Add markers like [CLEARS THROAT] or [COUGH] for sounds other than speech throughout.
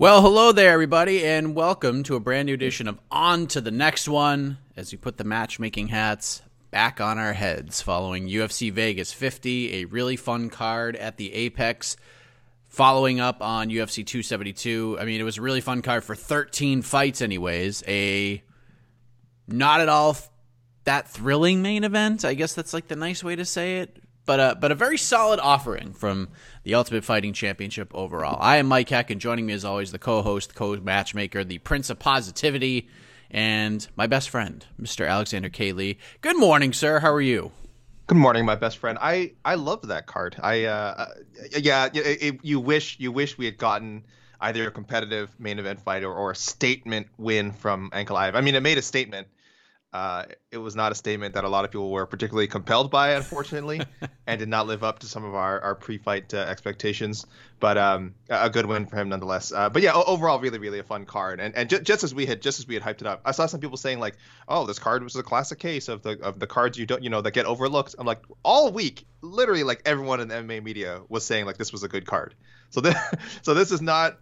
Well, hello there, everybody, and welcome to a brand new edition of On to the Next One as we put the matchmaking hats back on our heads following UFC Vegas 50, a really fun card at the Apex. Following up on UFC 272, I mean, it was a really fun card for 13 fights, anyways. A not at all that thrilling main event. I guess that's like the nice way to say it but a, but a very solid offering from the Ultimate Fighting Championship overall. I am Mike Heck, and joining me as always, the co-host, co-matchmaker, the Prince of Positivity, and my best friend, Mr. Alexander K. Lee. Good morning, sir. How are you? Good morning, my best friend. I I loved that card. I uh, uh yeah, it, it, you wish you wish we had gotten either a competitive main event fight or, or a statement win from Ankalaev. I mean, it made a statement uh, it was not a statement that a lot of people were particularly compelled by, [LAUGHS] unfortunately, and did not live up to some of our, our pre-fight uh, expectations. But um, a good win for him nonetheless. Uh, but yeah, overall, really, really a fun card. And and j- just as we had just as we had hyped it up, I saw some people saying like, "Oh, this card was a classic case of the of the cards you don't you know that get overlooked." I'm like, all week, literally, like everyone in the MMA media was saying like this was a good card. So this [LAUGHS] so this is not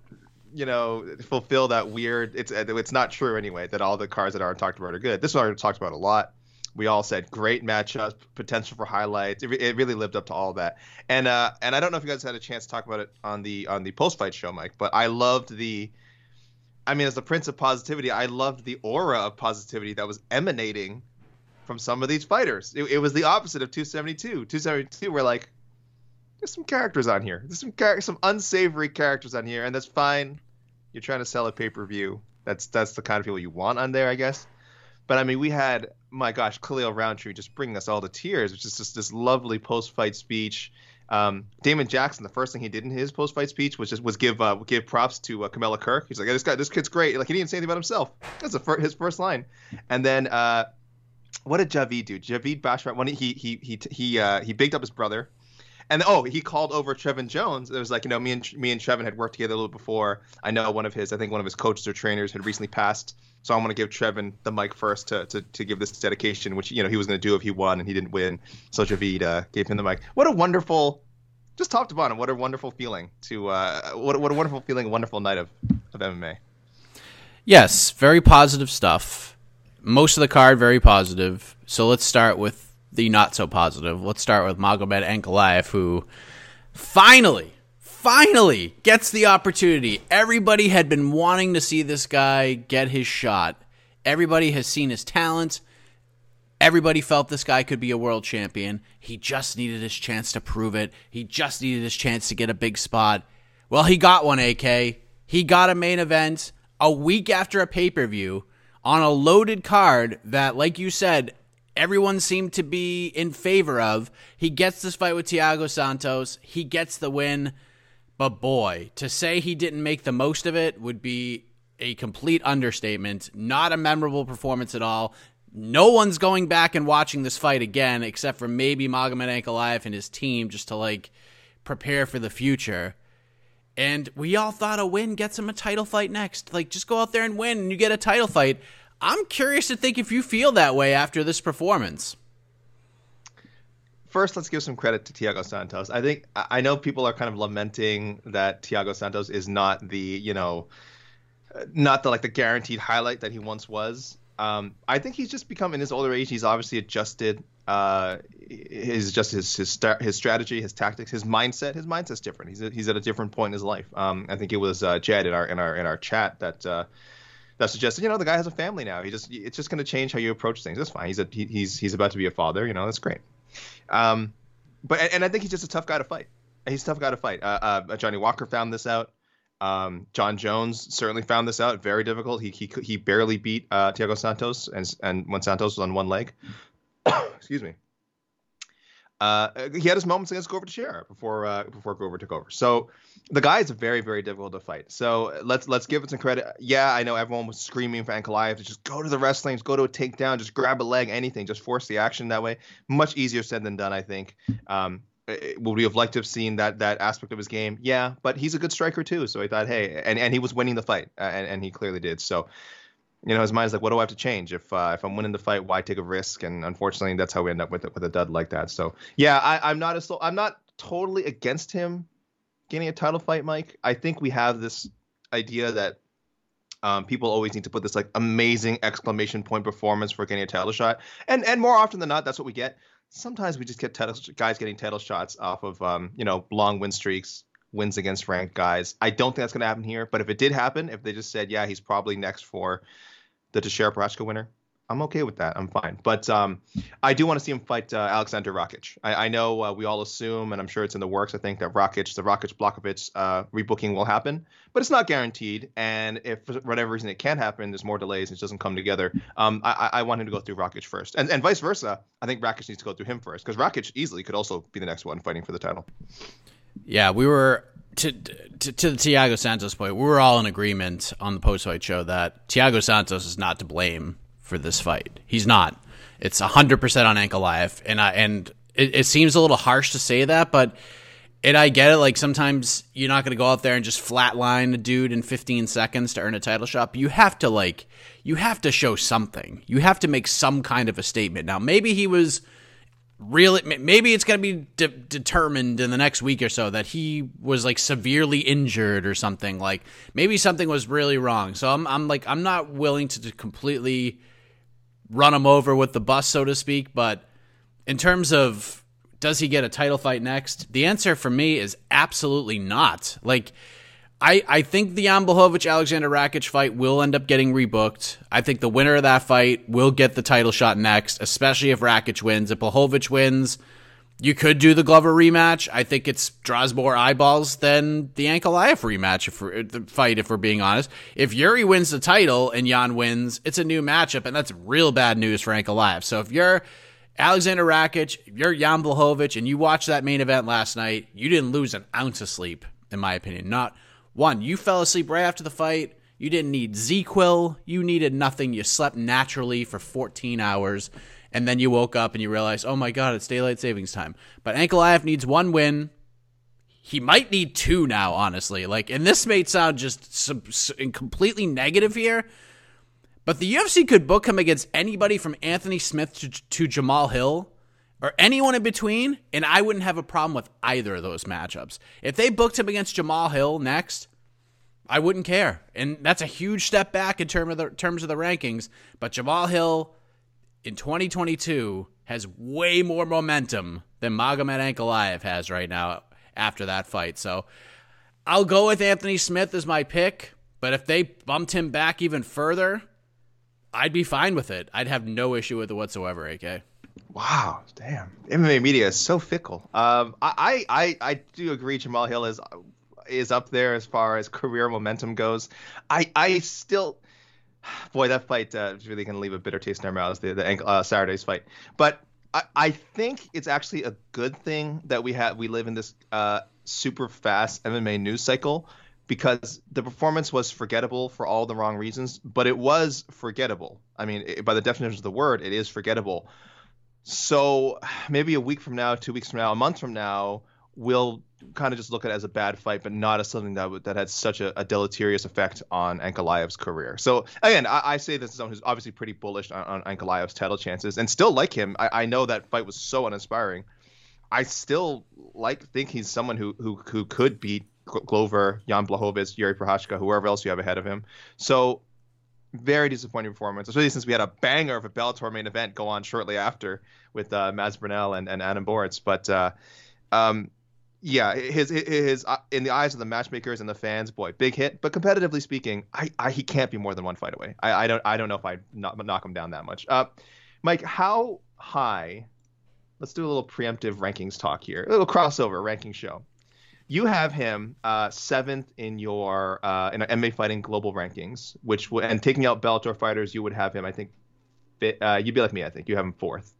you know fulfill that weird it's it's not true anyway that all the cards that aren't talked about are good. This one I talked about a lot. We all said great matchups potential for highlights. It, it really lived up to all that. And uh and i don't know if you guys had a chance to talk about it on the on the post fight show mike but i loved the i mean as the prince of positivity i loved the aura of positivity that was emanating from some of these fighters. It, it was the opposite of 272 272 were like there's some characters on here. There's some char- some unsavory characters on here, and that's fine. You're trying to sell a pay per view. That's that's the kind of people you want on there, I guess. But I mean, we had my gosh, Khalil Rountree just bringing us all to tears, which is just this lovely post fight speech. Um, Damon Jackson, the first thing he did in his post fight speech was just was give uh, give props to uh, Kamuela Kirk. He's like, this guy, this kid's great. Like he didn't say anything about himself. That's fir- his first line. And then uh, what did Javid do? Javid Basharat when he he he he uh, he bigged up his brother and oh, he called over Trevin Jones. It was like you know me and me and Trevin had worked together a little before. I know one of his, I think one of his coaches or trainers had recently passed. So I'm to give Trevin the mic first to, to, to give this dedication, which you know he was going to do if he won and he didn't win. So Javid uh, gave him the mic. What a wonderful, just top to bottom, what a wonderful feeling to uh, what what a wonderful feeling, a wonderful night of of MMA. Yes, very positive stuff. Most of the card very positive. So let's start with the not so positive. Let's start with Magomed Ankalaev, who finally, finally gets the opportunity. Everybody had been wanting to see this guy get his shot. Everybody has seen his talent. Everybody felt this guy could be a world champion. He just needed his chance to prove it. He just needed his chance to get a big spot. Well, he got one, AK. He got a main event a week after a pay per view on a loaded card that, like you said, everyone seemed to be in favor of. He gets this fight with Thiago Santos. He gets the win. But boy, to say he didn't make the most of it would be a complete understatement. Not a memorable performance at all. No one's going back and watching this fight again, except for maybe Magomed Ankalaev and his team, just to like prepare for the future. And we all thought a win gets him a title fight next. Like, just go out there and win, and you get a title fight. I'm curious to think if you feel that way after this performance. First, let's give some credit to Thiago Santos. I think I know people are kind of lamenting that Thiago Santos is not the, you know, not the like the guaranteed highlight that he once was. Um, I think he's just become in his older age. He's obviously adjusted uh, his just his his, his strategy, his tactics, his mindset. His mindset's different. He's a, he's at a different point in his life. Um, I think it was uh, Jed in our in our in our chat that uh, that suggested, you know, the guy has a family now. He just it's just going to change how you approach things. That's fine. He's a he, he's he's about to be a father. You know, that's great. Um, but and I think he's just a tough guy to fight. He's a tough guy to fight. Uh, uh, Johnny Walker found this out. Um, John Jones certainly found this out. Very difficult. He he he barely beat uh, Thiago Santos, and and when Santos was on one leg. [COUGHS] Excuse me. Uh, he had his moments against Glover Teixeira before uh, before Glover took over. So the guy is very very difficult to fight. So let's let's give it some credit. Yeah, I know everyone was screaming for Ankalaev to just go to the wrestlings, go to a takedown, just grab a leg, anything, just force the action that way. Much easier said than done, I think. Um, would we have liked to have seen that that aspect of his game? Yeah, but he's a good striker too. So I thought, hey, and, and he was winning the fight, uh, and, and he clearly did. So you know, his mind's like, what do I have to change? If uh, if I'm winning the fight, why take a risk? And unfortunately, that's how we end up with it, with a dud like that. So yeah, I, I'm not a, I'm not totally against him getting a title fight, Mike. I think we have this idea that um, people always need to put this like amazing exclamation point performance for getting a title shot, and and more often than not, that's what we get. Sometimes we just get title, guys getting title shots off of um, you know long win streaks, wins against ranked guys. I don't think that's going to happen here, but if it did happen, if they just said, yeah, he's probably next for the Teixeira Prochazka winner, I'm okay with that. I'm fine. But um, I do want to see him fight uh, Alexander Rakic. I, I know uh, we all assume, and I'm sure it's in the works. I think that Rakic, the Rakic Blachowicz uh, rebooking will happen, but it's not guaranteed. And if for whatever reason it can't happen, there's more delays, and it doesn't come together. Um, I, I want him to go through Rakic first, and and vice versa. I think Rakic needs to go through him first because Rakic easily could also be the next one fighting for the title. Yeah, we were to, to, to the Thiago Santos point. We were all in agreement on the post fight show that Thiago Santos is not to blame for this fight. He's not. It's hundred percent on Ankalaev, and I and it, it seems a little harsh to say that, but. And I get it. Like sometimes you're not going to go out there and just flatline a dude in 15 seconds to earn a title shot. But you have to like, you have to show something. You have to make some kind of a statement. Now maybe he was really maybe it's going to be de- determined in the next week or so that he was like severely injured or something like maybe something was really wrong. So i'm i'm like i'm not willing to, to completely run him over with the bus so to speak but in terms of does he get a title fight next the answer for me is absolutely not. Like I, I think the Jan Blachowicz Alexander Rakic fight will end up getting rebooked. I think the winner of that fight will get the title shot next, especially if Rakic wins. If Blachowicz wins, you could do the Glover rematch. I think it draws more eyeballs than the Ankalaev rematch if the fight, if we're being honest. If Yuri wins the title and Jan wins, it's a new matchup, and that's real bad news for Ankalaev. So if you're Alexander Rakic, if you're Jan Blachowicz, and you watched that main event last night, you didn't lose an ounce of sleep, in my opinion. Not – one, you fell asleep right after the fight. You didn't need ZzzQuil. You needed nothing. You slept naturally for 14 hours. And then you woke up and you realized, oh my God, it's daylight savings time. But Ankalaev needs one win. He might need two now, honestly. Like, and this may sound just sub- completely negative here, but the UFC could book him against anybody from Anthony Smith to, to Jamahal Hill or anyone in between, and I wouldn't have a problem with either of those matchups. If they booked him against Jamal Hill next, I wouldn't care. And that's a huge step back in of the, terms of the rankings. But Jamal Hill in 2022 has way more momentum than Magomed Ankalaev has right now after that fight. So I'll go with Anthony Smith as my pick. But if they bumped him back even further, I'd be fine with it. I'd have no issue with it whatsoever, AK. Wow, damn! MMA media is so fickle. Um, I, I, I do agree. Jamal Hill is is up there as far as career momentum goes. I, I still, boy, that fight uh, is really to leave a bitter taste in our mouths. The, the uh, Saturday's fight, but I, I think it's actually a good thing that we have we live in this uh, super fast MMA news cycle because the performance was forgettable for all the wrong reasons, but it was forgettable. I mean, it, by the definition of the word, it is forgettable. So [SIGHS] maybe a week from now, two weeks from now, a month from now, we'll kind of just look at it as a bad fight, but not as something that that had such a, a deleterious effect on Ankalaev's career. So again, I, I say this as someone who's obviously pretty bullish on, on Ankalaev's title chances, and still like him. I, I know that fight was so uninspiring. I still like think he's someone who who who could beat Glover, Jan Blachowicz, Yuri Prochazka, whoever else you have ahead of him. So very disappointing performance, especially since we had a banger of a Bellator main event go on shortly after with uh, Mads Burnell and, and Adam Borics. But uh, um, yeah, his his uh, in the eyes of the matchmakers and the fans, boy, big hit. But competitively speaking, I, I he can't be more than one fight away. I, I don't I don't know if I knock, knock him down that much. Uh, Mike, how high? Let's do a little preemptive rankings talk here. A little crossover ranking show. You have him uh, seventh in your uh, in MMA fighting global rankings, which w- and taking out Bellator fighters, you would have him. I think uh, you'd be like me. I think you have him fourth.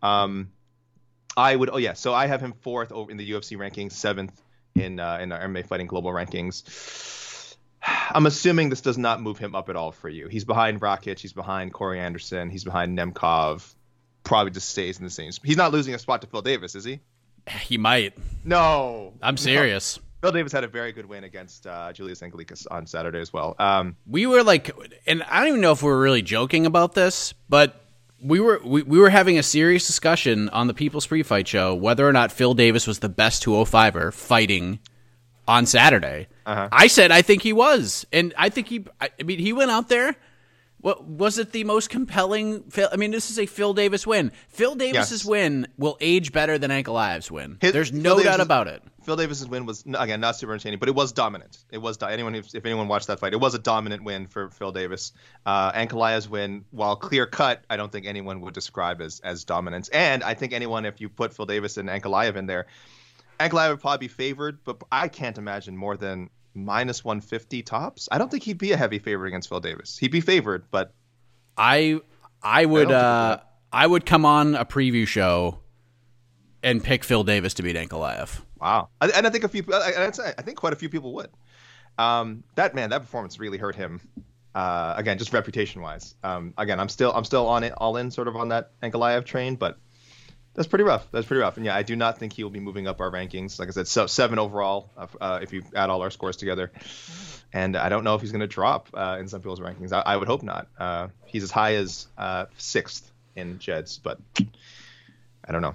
Um, I would. Oh yeah. So I have him fourth over in the UFC rankings, seventh in uh, in our MMA Fighting Global rankings. [SIGHS] I'm assuming this does not move him up at all for you. He's behind Rakic. He's behind Corey Anderson. He's behind Nemkov. Probably just stays in the same. He's not losing a spot to Phil Davis, is he? He might. No. I'm serious. No. Phil Davis had a very good win against uh, Julius Anglickas on Saturday as well. Um, we were like, and I don't even know if we were really joking about this, but we were we, we were having a serious discussion on the People's Free Fight show whether or not Phil Davis was the best 205er fighting on Saturday. Uh-huh. I said I think he was, and I think he. I mean, he went out there. What was it? The most compelling. I mean, this is a Phil Davis win. Phil Davis's yes. win will age better than Ankalaev's win. His, There's no doubt about it. Phil Davis's win was again not super entertaining, but it was dominant. It was anyone if anyone watched that fight, it was a dominant win for Phil Davis. Uh, Ankalaev's win, while clear cut, I don't think anyone would describe as as dominance. And I think anyone, if you put Phil Davis and Ankalaev in there, Ankalaev would probably be favored, but I can't imagine more than minus 150 tops. I don't think he'd be a heavy favorite against Phil Davis. He'd be favored, but I I would I, uh, I would come on a preview show and pick Phil Davis to beat Ankalaev. Wow, and I think a few, I, I think quite a few people would. Um, that man, that performance really hurt him. Uh, again, just reputation wise. Um, again, I'm still, I'm still on it, all in, sort of on that Ankalaev train, but that's pretty rough. That's pretty rough. And yeah, I do not think he will be moving up our rankings. Like I said, so seven overall uh, if you add all our scores together. And I don't know if he's going to drop uh, in some people's rankings. I, I would hope not. Uh, he's as high as uh, sixth in Jed's, but I don't know.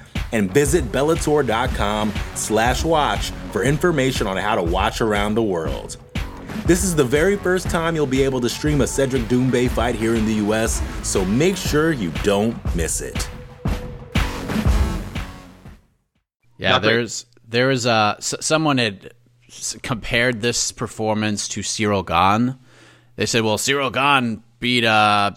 and visit bellator.com slash watch for information on how to watch around the world. This is the very first time you'll be able to stream a Cedric Doumbé fight here in the US, so make sure you don't miss it. Yeah, Not there's there was uh someone had compared this performance to Ciryl Gane. They said, "Well, Ciryl Gane beat uh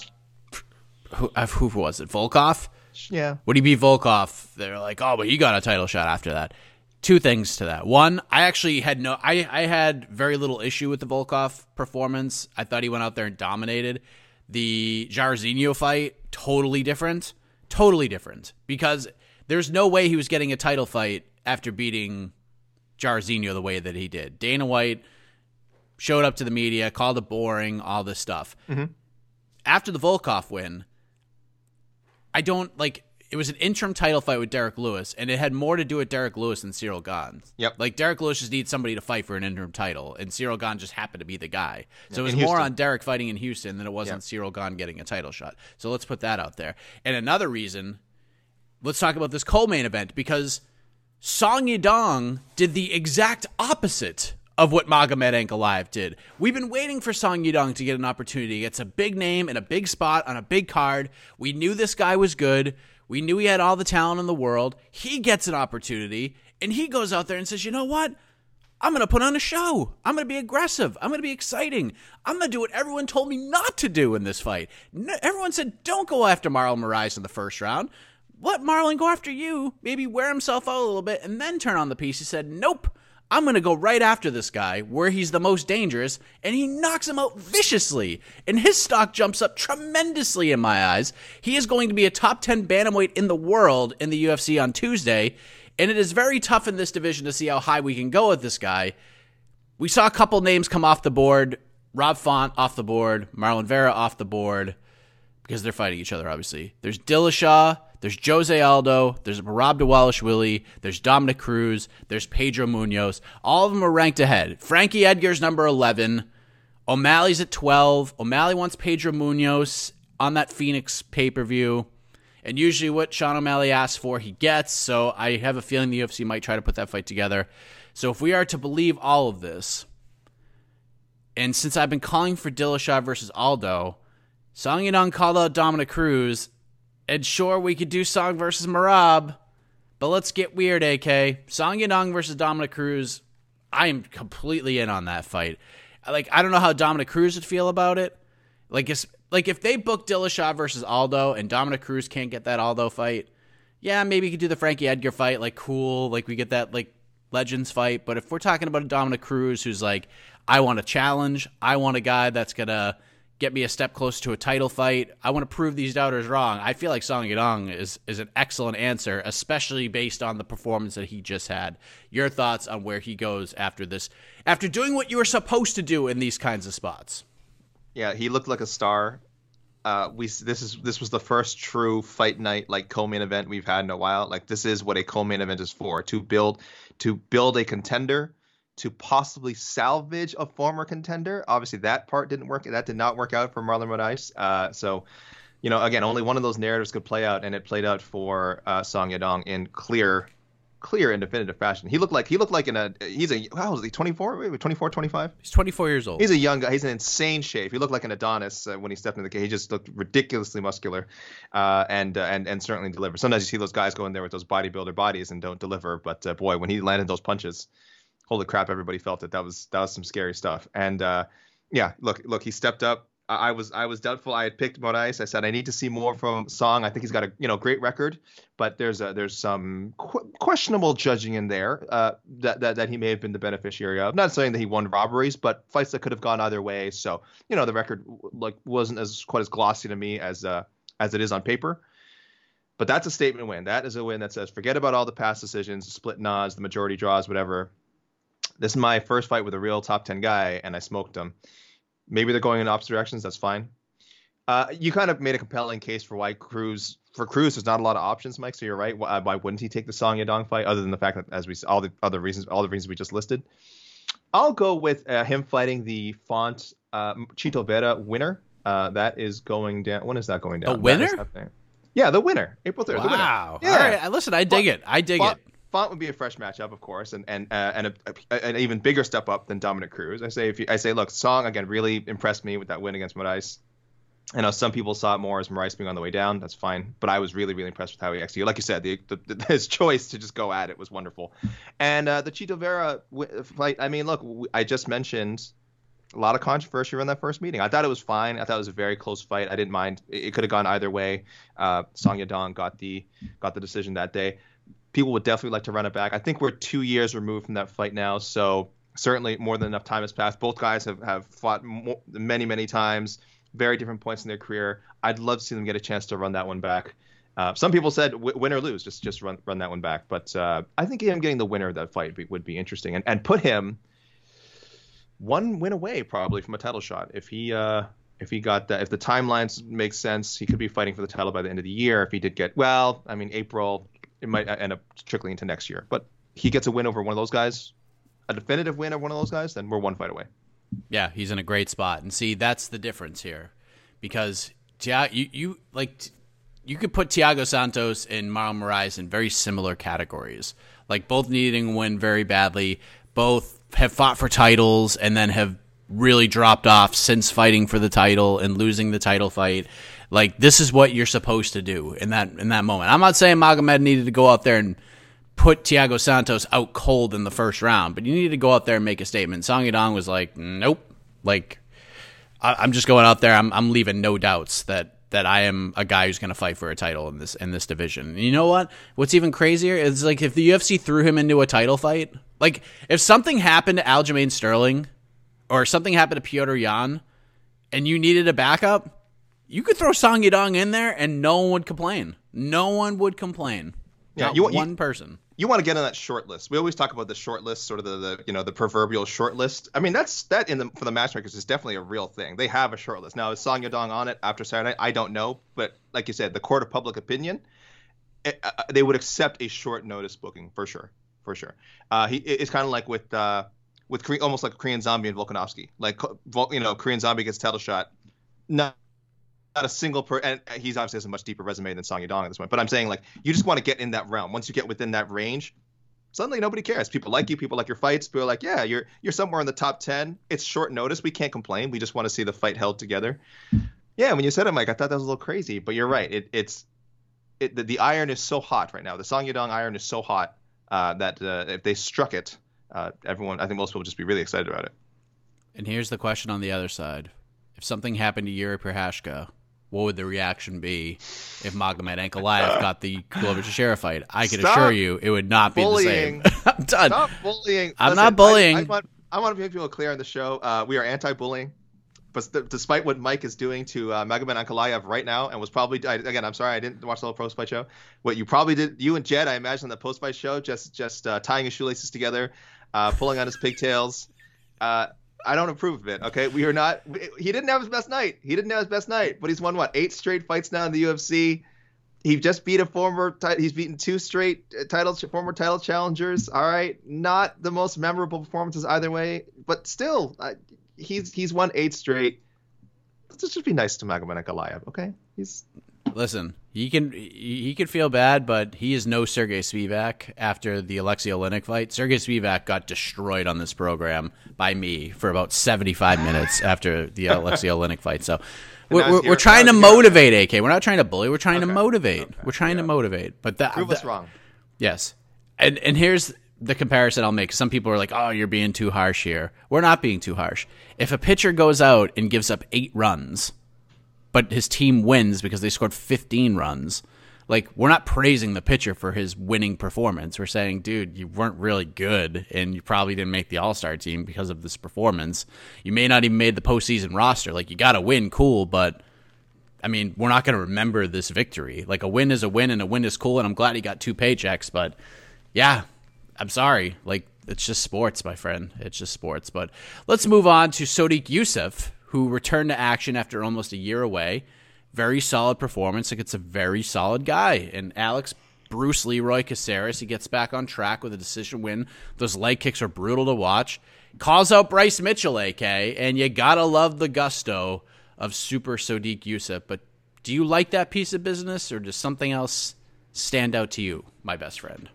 who, uh, who was it? Volkov?" Yeah. Would he beat Volkov? They're like, oh, but he got a title shot after that. Two things to that. One, I actually had no, I, I had very little issue with the Volkov performance. I thought he went out there and dominated. The Jairzinho fight, totally different. Totally different. Because there's no way he was getting a title fight after beating Jairzinho the way that he did. Dana White showed up to the media, called it boring, all this stuff. Mm-hmm. After the Volkov win, I don't like it was an interim title fight with Derrick Lewis, and it had more to do with Derrick Lewis than Ciryl Gane. Yep. Like Derrick Lewis just needs somebody to fight for an interim title, and Ciryl Gane just happened to be the guy. So it was more on Derrick fighting in Houston than it was yep. on Ciryl Gane getting a title shot. So let's put that out there. And another reason, let's talk about this co-main event because Song Yadong did the exact opposite of what Magomed Ankalaev did. We've been waiting for Song Yadong to get an opportunity. It's a big name and a big spot on a big card. We knew this guy was good. We knew he had all the talent in the world. He gets an opportunity, and he goes out there and says, you know what? I'm going to put on a show. I'm going to be aggressive. I'm going to be exciting. I'm going to do what everyone told me not to do in this fight. No, everyone said, don't go after Marlon Moraes in the first round. Let Marlon go after you, maybe wear himself out a little bit, and then turn on the piece. He said, nope. I'm going to go right after this guy where he's the most dangerous, and he knocks him out viciously. And his stock jumps up tremendously in my eyes. He is going to be a top 10 bantamweight in the world in the UFC on Tuesday, and it is very tough in this division to see how high we can go with this guy. We saw a couple names come off the board Rob Font off the board, Marlon Vera off the board, because they're fighting each other, obviously. There's Dillashaw there's Jose Aldo, there's Rob Merab Dvalishvili, there's Dominick Cruz, there's Pedro Munhoz. All of them are ranked ahead. Frankie Edgar's number 11. O'Malley's at 12. O'Malley wants Pedro Munhoz on that Phoenix pay per view. And usually, what Sean O'Malley asks for, he gets. So I have a feeling the UFC might try to put that fight together. So if we are to believe all of this, and since I've been calling for Dillashaw versus Aldo, Song Yadong called out Dominick Cruz, and sure we could do Song versus Merab, but let's get weird, AK. Song Yadong versus Dominick Cruz. I am completely in on that fight. Like I don't know how Dominick Cruz would feel about it. Like it's like if they book Dillashaw versus Aldo and Dominick Cruz can't get that Aldo fight, yeah, maybe you could do the Frankie Edgar fight. Like cool, like we get that like Legends fight. But if we're talking about a Dominick Cruz who's like, I want a challenge, I want a guy that's gonna get me a step closer to a title fight. I want to prove these doubters wrong. I feel like Song Yadong is is an excellent answer, especially based on the performance that he just had. Your thoughts on where he goes after this, after doing what you were supposed to do in these kinds of spots? Yeah, he looked like a star. Uh, we this is this was the first true fight night like co-main event we've had in a while. Like this is what a co-main event is for to build to build a contender to possibly salvage a former contender. Obviously, that part didn't work. That did not work out for Marlon Moraes. Uh, so, you know, again, only one of those narratives could play out, and it played out for uh, Song Yadong in clear, clear and definitive fashion. He looked like he looked like in a he's a how old is he 24 24 25 he's 24 years old he's a young guy he's in insane shape he looked like an adonis uh, when he stepped into the cage he just looked ridiculously muscular uh, and uh, and and certainly delivered sometimes you see those guys go in there with those bodybuilder bodies and don't deliver but uh, boy when he landed those punches holy crap, everybody felt it. That was that was some scary stuff. And uh, yeah, look, look, he stepped up. I, was I was doubtful. I had picked Moraes. I said I need to see more from Song. I think he's got a you know great record, but there's a, there's some qu- questionable judging in there uh, that, that that he may have been the beneficiary of. Not saying that he won robberies, but fights that could have gone either way. So you know the record like wasn't as quite as glossy to me as uh, as it is on paper. But that's a statement win. That is a win that says forget about all the past decisions, split nods, the majority draws, whatever this is my first fight with a real top 10 guy and I smoked him. Maybe they're going in opposite directions. That's fine. Uh, you kind of made a compelling case for why Cruz for Cruz there's not a lot of options, Mike. So you're right. Why, why wouldn't he take the Song Yadong fight, other than the fact that as we all the other reasons, all the reasons we just listed? I'll go with uh, him fighting the Font uh, Chito Vera winner. Uh, that is going down. When is that going down? The winner? Yeah, the winner, April third. Wow. Yeah. All right. Listen, I dig it. I dig Font, it. Font would be a fresh matchup, of course, and and uh, and a, a, an even bigger step up than Dominick Cruz. I say if you, I say, look, Song again really impressed me with that win against Moraes. I know some people saw it more as Moraes being on the way down. That's fine, but I was really really impressed with how he executed. Like you said, the, the [LAUGHS] his choice to just go at it was wonderful, and uh, the Chito Vera fight. I mean, look, I just mentioned a lot of controversy around that first meeting. I thought it was fine. I thought it was a very close fight. I didn't mind. It, it could have gone either way. Uh, Song Yadong got the got the decision that day people would definitely like to run it back. I think we're two years removed from that fight now, so certainly more than enough time has passed. Both guys have, have fought more, many, many times, very different points in their career. I'd love to see them get a chance to run that one back. Uh, some people said w- win or lose, just just run run that one back. But uh, I think him getting the winner of that fight would be, would be interesting, and and put him one win away probably from a title shot if he uh, if he got that if the timelines make sense he could be fighting for the title by the end of the year if he did get well i mean april it might end up trickling into next year. But he gets a win over one of those guys, a definitive win over one of those guys, then we're one fight away. Yeah, he's in a great spot, and see that's the difference here, because Tiago, you, you like you could put Thiago Santos and Marlon Moraes in very similar categories, like both needing a win very badly, both have fought for titles and then have really dropped off since fighting for the title and losing the title fight. Like this is what you're supposed to do in that in that moment. I'm not saying Magomed needed to go out there and put Thiago Santos out cold in the first round, but you need to go out there and make a statement. Song Yadong was like, nope. Like I, am just going out there. I'm I'm leaving no doubts that that I am a guy who's going to fight for a title in this in this division. And you know what? What's even crazier is like if the UFC threw him into a title fight, like if something happened to Aljamain Sterling or something happened to Petr Yan and you needed a backup, you could throw Song Yadong in there and no one would complain. No one would complain. Yeah, Not you one you, person. You want to get on that short list. We always talk about the short list, sort of the, the you know the proverbial short list. I mean, that's that in the for the matchmakers is definitely a real thing. They have a short list. Now, is Song Yadong on it after Saturday night? I don't know, but like you said, the court of public opinion it, uh, they would accept a short notice booking for sure, for sure. Uh, he it's kind of like with uh, with Korean, almost like Korean Zombie and Volkanovski. Like you know, Korean Zombie gets title shot, not not a single per and he's obviously has a much deeper resume than Song Yadong at this point. But I'm saying like you just want to get in that realm. Once you get within that range, suddenly nobody cares. People like you, people like your fights. People are like, yeah, you're you're somewhere in the top ten. It's short notice. We can't complain. We just want to see the fight held together. Yeah, when you said it, Mike, I thought that was a little crazy, but you're right. It, it's it, the, the iron is so hot right now. The Song Yadong iron is so hot uh, that uh, if they struck it, uh, everyone, I think most people would just be really excited about it. And here's the question on the other side: If something happened to Yuri Prochazka, what would the reaction be if Magomed Ankalaev got the Glover Teixeira fight? I can Stop assure you, it would not bullying. be the same. [LAUGHS] I'm done. Stop bullying. I'm Listen, not bullying. I, I, want, I want to make people clear on the show. Uh, we are anti-bullying. But st- despite what Mike is doing to uh, Magomed Ankalaev right now, and was probably I, again, I'm sorry I didn't watch the whole post fight show. What you probably did, you and Jed, I imagine, the post fight show, just just uh, tying his shoelaces together, uh, pulling on his pigtails. I don't approve of it. Okay, we are not. He didn't have his best night. He didn't have his best night, but he's won what eight straight fights now in the UFC. He just beat a former. Title. He's beaten two straight uh, titles, former title challengers. All right, not the most memorable performances either way, but still, he's he's won eight straight. Let's just be nice to Magomed Ankalaev, okay? He's Listen, he can he can feel bad, but he is no Sergey Spivak after the Alexei Oleinik fight. Sergey Spivak got destroyed on this program by me for about 75 minutes after the [LAUGHS] Alexei Oleinik fight. So we're, we're, we're, trying to motivate AK. We're not trying to bully. We're trying okay. to motivate. Okay. We're trying yeah. to motivate. But that prove us wrong. Yes, and and here's the comparison I'll make. Some people are like, "Oh, you're being too harsh here." We're not being too harsh. If a pitcher goes out and gives up eight runs but his team wins because they scored 15 runs. Like we're not praising the pitcher for his winning performance. We're saying, dude, you weren't really good, and you probably didn't make the All Star team because of this performance. You may not even made the postseason roster. Like you got to win, cool, but I mean, we're not going to remember this victory. Like a win is a win, and a win is cool, and I'm glad he got two paychecks. But yeah, I'm sorry. Like it's just sports, my friend. It's just sports. But let's move on to Sodiq Yusuff, who returned to action after almost a year away. Very solid performance. Like it's a very solid guy. And Alex Bruce Leroy Caceres, he gets back on track with a decision win. Those leg kicks are brutal to watch. Calls out Bryce Mitchell, AK, and you gotta love the gusto of Super Sodiq Yusuff. But do you like that piece of business, or does something else stand out to you, my best friend?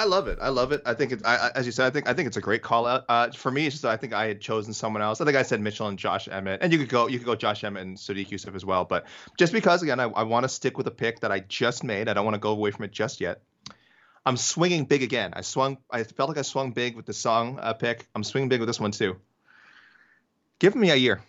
I love it. I love it. I think it's I, as you said. I think I think it's a great call out. Uh, for me, it's just I think I had chosen someone else. I think I said Mitchell and Josh Emmett, and you could go you could go Josh Emmett and Sodiq Yusuff as well. But just because again, I, I want to stick with a pick that I just made. I don't want to go away from it just yet. I'm swinging big again. I swung. I felt like I swung big with the song uh, pick. I'm swinging big with this one too. Give me a year.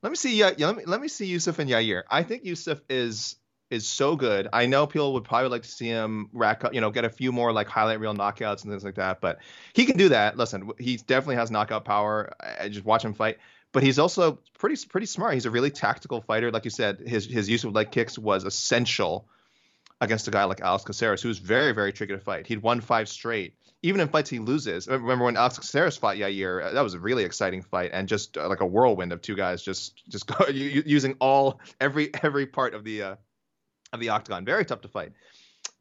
Let me see. Uh, let me let me see Yusuff and Yair. I think Yusuff is is so good. I know people would probably like to see him rack up, you know, get a few more like highlight reel knockouts and things like that, but he can do that. Listen, he definitely has knockout power. I just watch him fight, but he's also pretty pretty smart. He's a really tactical fighter. Like you said, his his use of leg kicks was essential against a guy like Alex Caceres, who's very very tricky to fight. He'd won five straight. Even in fights he loses. Remember when Alex Caceres fought Yair? That was a really exciting fight and just uh, like a whirlwind of two guys just just [LAUGHS] using all every every part of the uh, of the octagon. Very tough to fight.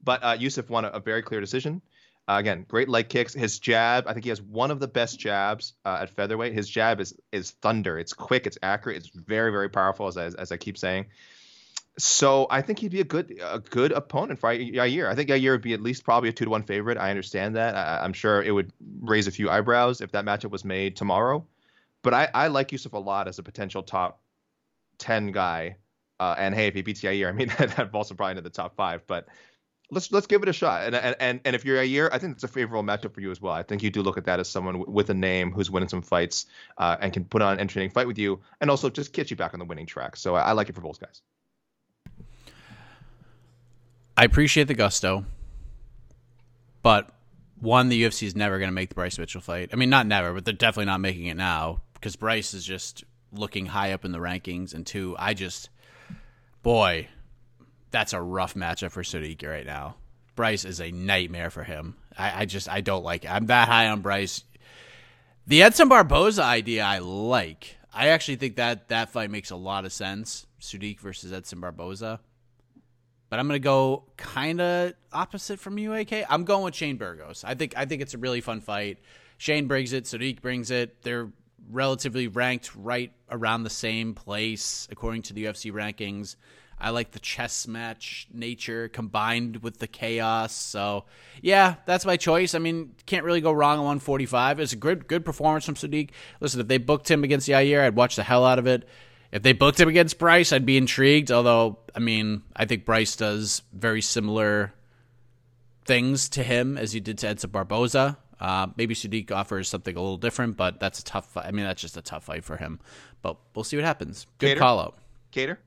But uh, Yusuff won a, a very clear decision. Uh, again, great leg kicks. His jab, I think he has one of the best jabs uh, at featherweight. His jab is is thunder. It's quick. It's accurate. It's very very powerful, as I, as I keep saying. So I think he'd be a good a good opponent for Yair. I think Yair would be at least probably a two to one favorite. I understand that. I, am sure it would raise a few eyebrows if that matchup was made tomorrow. But I, I like Yusuff a lot as a potential top ten guy uh, and hey, if he beats Yair, I mean [LAUGHS] that, that probably into the top five. But let's let's give it a shot. And and and, and if you're Yair, I think it's a favorable matchup for you as well. I think you do look at that as someone w- with a name who's winning some fights uh, and can put on an entertaining fight with you, and also just get you back on the winning track. So I, I like it for both guys. I appreciate the gusto, but one, the UFC is never going to make the Bryce Mitchell fight. I mean, not never, but they're definitely not making it now because Bryce is just looking high up in the rankings. And two, I just boy, that's a rough matchup for Sodiq right now. Bryce is a nightmare for him. I, I, just I don't like it. I'm that high on Bryce. The Edson Barboza idea I like. I actually think that that fight makes a lot of sense. Sodiq versus Edson Barboza. but I'm gonna go kind of opposite from UAK. I'm going with Shane Burgos. I think I think it's a really fun fight. Shane brings it, Sodiq brings it. They're relatively ranked right around the same place according to the UFC rankings. I like the chess match nature combined with the chaos. So, yeah, that's my choice. I mean, can't really go wrong on 145. It's a good good performance from Sodiq. Listen, if they booked him against Yair, I'd watch the hell out of it. If they booked him against Bryce, I'd be intrigued. Although, I mean, I think Bryce does very similar things to him as he did to Edson Barboza. Uh, maybe Sodiq offers something a little different, but that's a tough. Fight. I mean, that's just a tough fight for him. But we'll see what happens. Good Kattar? call out. Kattar.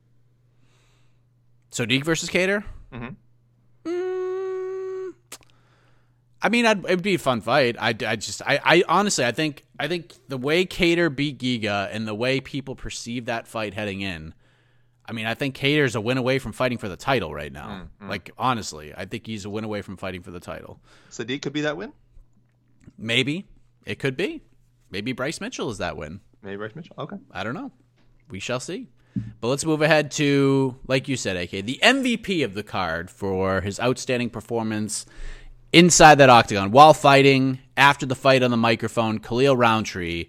Sodiq versus Kattar. Mhm. Mm, I mean, I'd, it'd be a fun fight. I, I just, I, I honestly, I think, I think the way Kattar beat Giga and the way people perceive that fight heading in, I mean, I think Kattar's a win away from fighting for the title right now. Like, honestly, I think he's a win away from fighting for the title. Sodiq could be that win. Maybe it could be. Maybe Bryce Mitchell is that win. Maybe Bryce Mitchell. Okay. I don't know. We shall see. But let's move ahead to, like you said, AK, the MVP of the card for his outstanding performance inside that octagon while fighting. After the fight on the microphone, Khalil Rountree.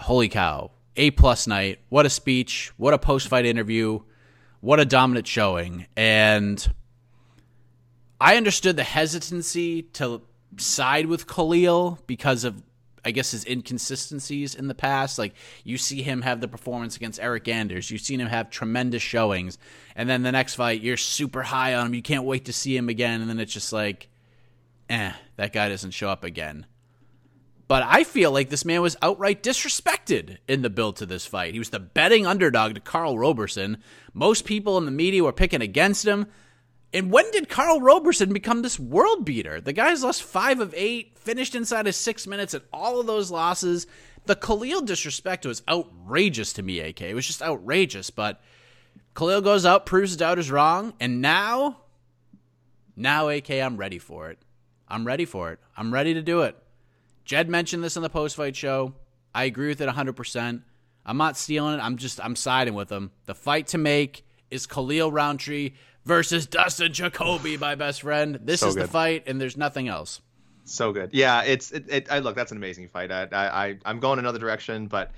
Holy cow. A plus night. What a speech. What a post fight interview. What a dominant showing. And I understood the hesitancy to side with Khalil because of I guess his inconsistencies in the past. Like you see him have the performance against Eryk Anders, you've seen him have tremendous showings, and then the next fight you're super high on him. You can't wait to see him again, and then it's just like, eh, that guy doesn't show up again. But I feel like this man was outright disrespected in the build to this fight. He was the betting underdog to Karl Roberson. Most people in the media were picking against him. And when did Karl Roberson become this world beater? The guy's lost five of eight, finished inside of six minutes at all of those losses. The Khalil disrespect was outrageous to me, AK. It was just outrageous. But Khalil goes out, proves his doubters wrong, and now, now, AK, I'm ready for it. I'm ready for it. I'm ready to do it. Jed mentioned this in the post fight show. I agree with it 100%. I'm not stealing it. I'm just, I'm siding with him. The fight to make is Khalil Rountree versus Dustin Jacoby, my best friend. This So is the fight, and there's nothing else. So good. Yeah, it's it. it I look, that's an amazing fight. I I, I I'm going another direction, but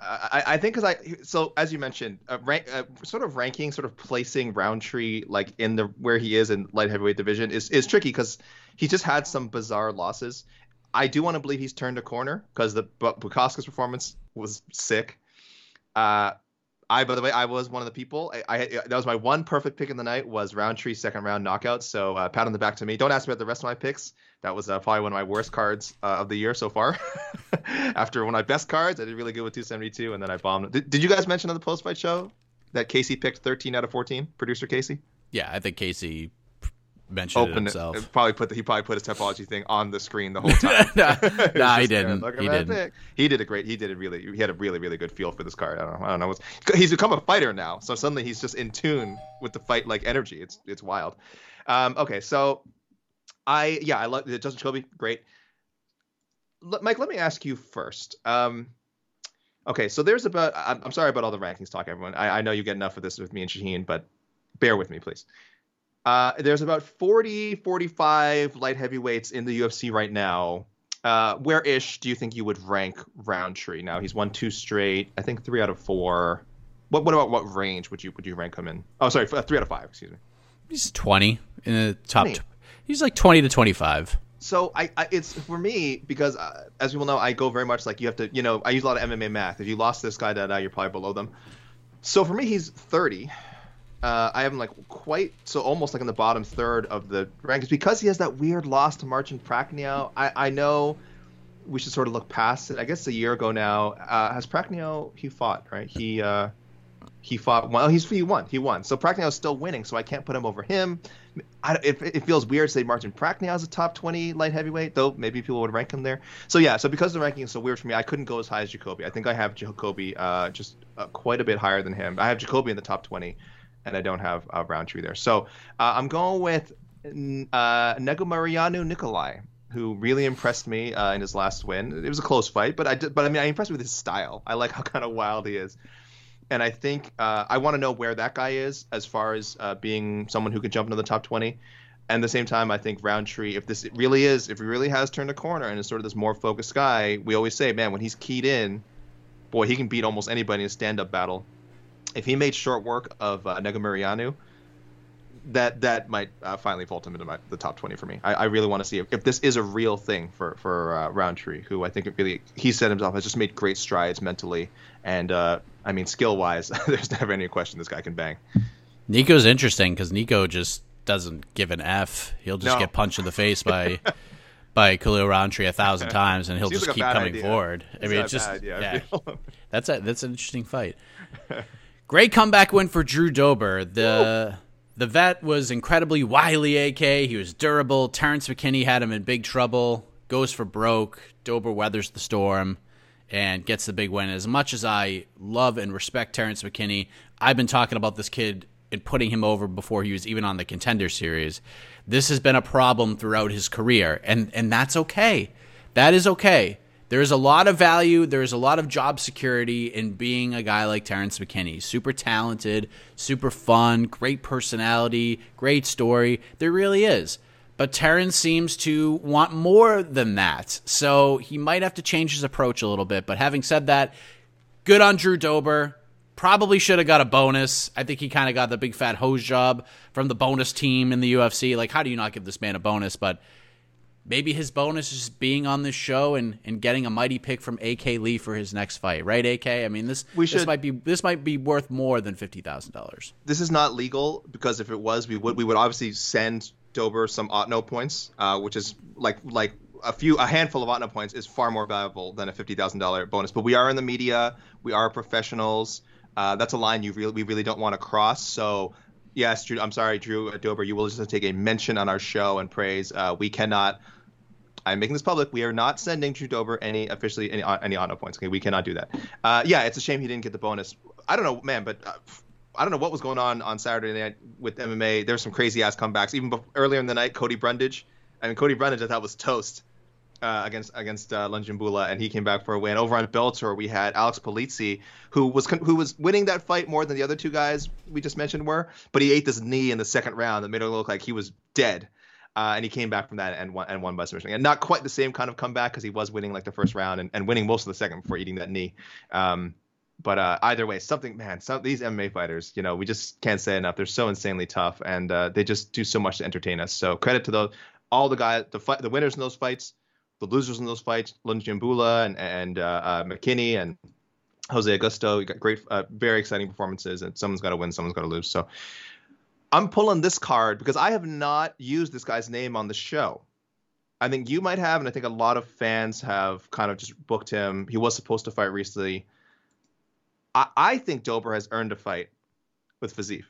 I I think because I so as you mentioned, uh, rank uh, sort of ranking, sort of placing Rountree like in the where he is in light heavyweight division is is tricky because he just had some bizarre losses. I do want to believe he's turned a corner because the but Bukauskas performance was sick. Uh, I, by the way, I was one of the people. I, I that was my one perfect pick in the night was Rountree second round knockout. So uh, pat on the back to me. Don't ask me about the rest of my picks. That was uh, probably one of my worst cards uh, of the year so far. [LAUGHS] After one of my best cards, I did really good with 272, and then I bombed. Did, did you guys mention on the post fight show that Casey picked 13 out of 14? Producer Casey Yeah, I think Casey mentioned it opened it. himself. Probably put the, he probably put his Tapology thing on the screen the whole time. [LAUGHS] Nah, [LAUGHS] It he didn't. "Look He didn't. pick." He did a great. He did a really. He had a really really good feel for this card. I don't know. I don't know. What's, he's become a fighter now, so suddenly he's just in tune with the fight like energy. It's it's wild. Um, okay, so I yeah I love Dustin Jacoby. Great. L- Mike, let me ask you first. Um, okay, so there's about. I'm, I'm sorry about all the rankings talk, everyone. I, I know you get enough of this with me and Shaheen, but bear with me, please. Uh, there's about 40, 45 light heavyweights in the UFC right now. Uh, where ish do you think you would rank Rountree? Now he's won two straight. I think three out of four. What what about what range would you would you rank him in? Oh, sorry, three out of five. Excuse me. He's 20 in the top. 20. Tw- he's like 20 to 25. So I, I it's for me because uh, as will know, I go very much like you have to. You know, I use a lot of MMA math. If you lost this guy, that uh, you're probably below them. So for me, he's 30. Uh, I him like quite so almost like in the bottom third of the rankings because he has that weird loss to Marcin Prachnio. I I know we should sort of look past it. I guess a year ago now uh, has Prachnio he fought right? He uh, he fought well. He's he won. He won. So Prachnio is still winning. So I can't put him over him. I, it, it feels weird to say Martin Prachnio is a top 20 light heavyweight, though maybe people would rank him there. So yeah, so because the ranking is so weird for me, I couldn't go as high as Jacoby. I think I have Jacoby uh, just uh, quite a bit higher than him. I have Jacoby in the top 20, and I don't have uh, Rountree there. So uh, I'm going with uh, Negumereanu Nikolai, who really impressed me uh, in his last win. It was a close fight, but I did, but I mean I impressed with his style. I like how [LAUGHS] kind of wild he is. and I think uh, I want to know where that guy is as far as uh, being someone who could jump into the top 20. And at the same time, I think Rountree, if this really is, if he really has turned a corner and is sort of this more focused guy, we always say, man, when he's keyed in, boy, he can beat almost anybody in a stand-up battle. If he made short work of uh, Negumereanu, that that might uh, finally vault him into my, the top 20 for me. I, I really want to see if, if, this is a real thing for for uh, Rountree, who I think it really he said himself has just made great strides mentally and uh, I mean skill wise. [LAUGHS] there's never any question this guy can bang. Nico's interesting because Nico just doesn't give an f. He'll just no. get punched in the face by. [LAUGHS] by Khalil Rountree a thousand times, and he'll Seems just like keep coming idea. forward. I mean, it's just yeah, [LAUGHS] that's a that's an interesting fight. Great comeback win for Drew Dober. The the vet was incredibly wily AK. He was durable. Terrence McKinney had him in big trouble. Goes for broke. Dober weathers the storm and gets the big win. As much as I love and respect Terrence McKinney, I've been talking about this kid and putting him over before he was even on the contender series. This has been a problem throughout his career, and and that's okay. That is okay. There is a lot of value, there is a lot of job security in being a guy like Terrence McKinney. Super talented, super fun, great personality, great story. There really is. But Terrence seems to want more than that. So he might have to change his approach a little bit. But having said that, good on Drew Dober. Probably should have got a bonus. I think he kind of got the big fat hose job from the bonus team in the UFC. Like, how do you not give this man a bonus? But maybe his bonus is being on this show and, and getting a mighty pick from AK Lee for his next fight, right? AK, I mean this we should, this might be this might be worth more than fifty thousand dollars. This is not legal because if it was, we would we would obviously send Dober some Otno points, uh, which is like like a few a handful of Otno points is far more valuable than a fifty thousand dollar bonus. But we are in the media, we are professionals. Uh, that's a line you really we really don't want to cross. So yes, Drew, I'm sorry, Drew Dober, you will just take a mention on our show and praise. Uh, we cannot. I'm making this public. We are not sending Dober any officially any any Otno points. Okay, we cannot do that. Uh, yeah, it's a shame he didn't get the bonus. I don't know, man, but uh, I don't know what was going on on Saturday night with MMA. There's some crazy ass comebacks. Even before, earlier in the night, Cody Brundage. I mean, Cody Brundage I thought was toast uh, against against uh, Lungiambula, and he came back for a win. Over on Bellator, we had Alex Polizzi, who was who was winning that fight more than the other two guys we just mentioned were, but he ate this knee in the second round that made it look like he was dead. Uh, and he came back from that and won, and won by submission. And not quite the same kind of comeback because he was winning like the first round and, and winning most of the second before eating that knee. Um, but uh, either way, something man, some these MMA fighters, you know, we just can't say enough. They're so insanely tough, and uh, they just do so much to entertain us. So credit to those, all the guys, the fight, the winners in those fights, the losers in those fights, Lungiambula and and uh, uh, McKinney and Jose Augusto. You got great, uh, very exciting performances, and someone's got to win, someone's got to lose. So I'm pulling this card because I have not used this guy's name on the show. I think you might have, and I think a lot of fans have kind of just booked him. He was supposed to fight recently. I, I think Dober has earned a fight with Fiziev.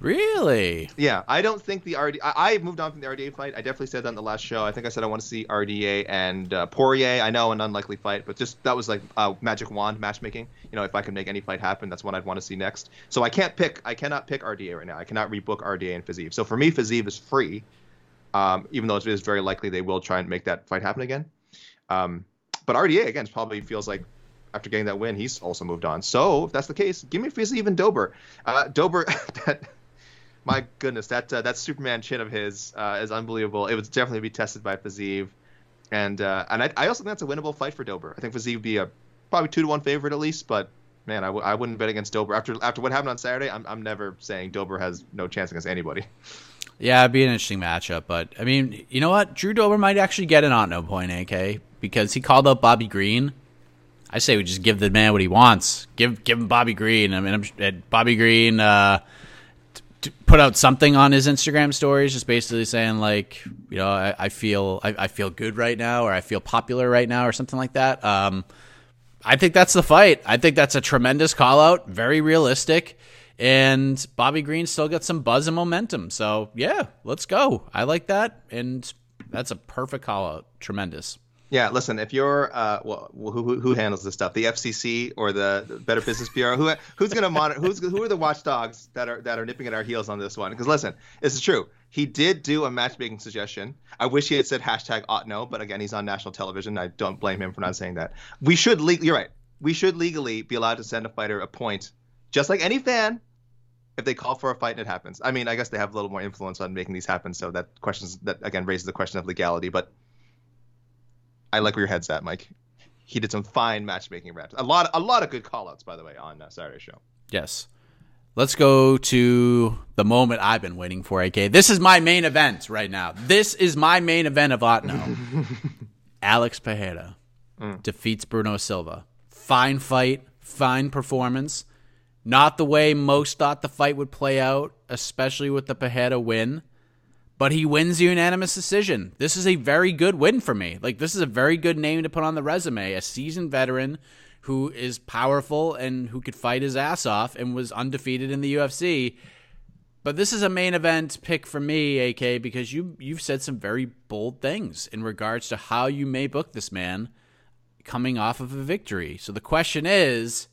Really? Yeah, I don't think the RDA. I, I, moved on from the RDA fight. I definitely said that in the last show. I think I said I want to see RDA and uh, Poirier. I know an unlikely fight, but just that was like uh, magic wand matchmaking. You know, if I could make any fight happen, that's what I'd want to see next. So I can't pick. I cannot pick RDA right now. I cannot rebook RDA and Fiziev. So for me, Fiziev is free, um, even though it is very likely they will try and make that fight happen again. Um, but RDA again probably feels like after getting that win, he's also moved on. So if that's the case, give me Fiziev Dober. Uh, Dober, [LAUGHS] that, my goodness, that uh, that Superman chin of his uh, is unbelievable. It would definitely be tested by Fiziev. And uh, and I, I also think that's a winnable fight for Dober. I think Fiziev would be a probably two to one favorite at least, but man, I w- I wouldn't bet against Dober after after what happened on Saturday. I'm I'm never saying Dober has no chance against anybody. [LAUGHS] Yeah, it'd be an interesting matchup, but I mean, you know what? Drew Dober might actually get an on no point, AK, because he called up Bobby Green I say we just give the man what he wants. Give give him Bobby Green. I mean, I'm, Bobby Green uh, put out something on his Instagram stories, just basically saying like, you know, I, I feel I, I, feel good right now, or I feel popular right now, or something like that. Um, I think that's the fight. I think that's a tremendous call out, very realistic, and Bobby Green still got some buzz and momentum. So yeah, let's go. I like that, and that's a perfect call out. Tremendous. Yeah, listen. If you're, uh, well, who, who handles this stuff? The FCC or the Better Business Bureau? Who who's going to monitor? Who's who are the watchdogs that are that are nipping at our heels on this one? Because listen, this is true. He did do a matchmaking suggestion. I wish he had said hashtag Otno, but again, he's on national television. I don't blame him for not saying that. We should legally. You're right. we should legally be allowed to send a fighter a point, just like any fan, if they call for a fight and it happens. I mean, I guess they have a little more influence on making these happen, so that questions that again raises the question of legality. But I like where your head's at, Mike. He did some fine matchmaking raps. A lot, a lot of good callouts, by the way, on uh, Saturday show. Yes. Let's go to the moment I've been waiting for, AK. This is my main event right now. This is my main event of Otno. [LAUGHS] Alex Pereira mm. defeats Bruno Silva. Fine fight, fine performance. Not the way most thought the fight would play out, especially with the Pereira win. But he wins the unanimous decision. This is a very good win for me. Like, this is a very good name to put on the resume. A seasoned veteran who is powerful and who could fight his ass off and was undefeated in the UFC. But this is a main event pick for me, AK, because you you've said some very bold things in regards to how you may book this man coming off of a victory. So the question is,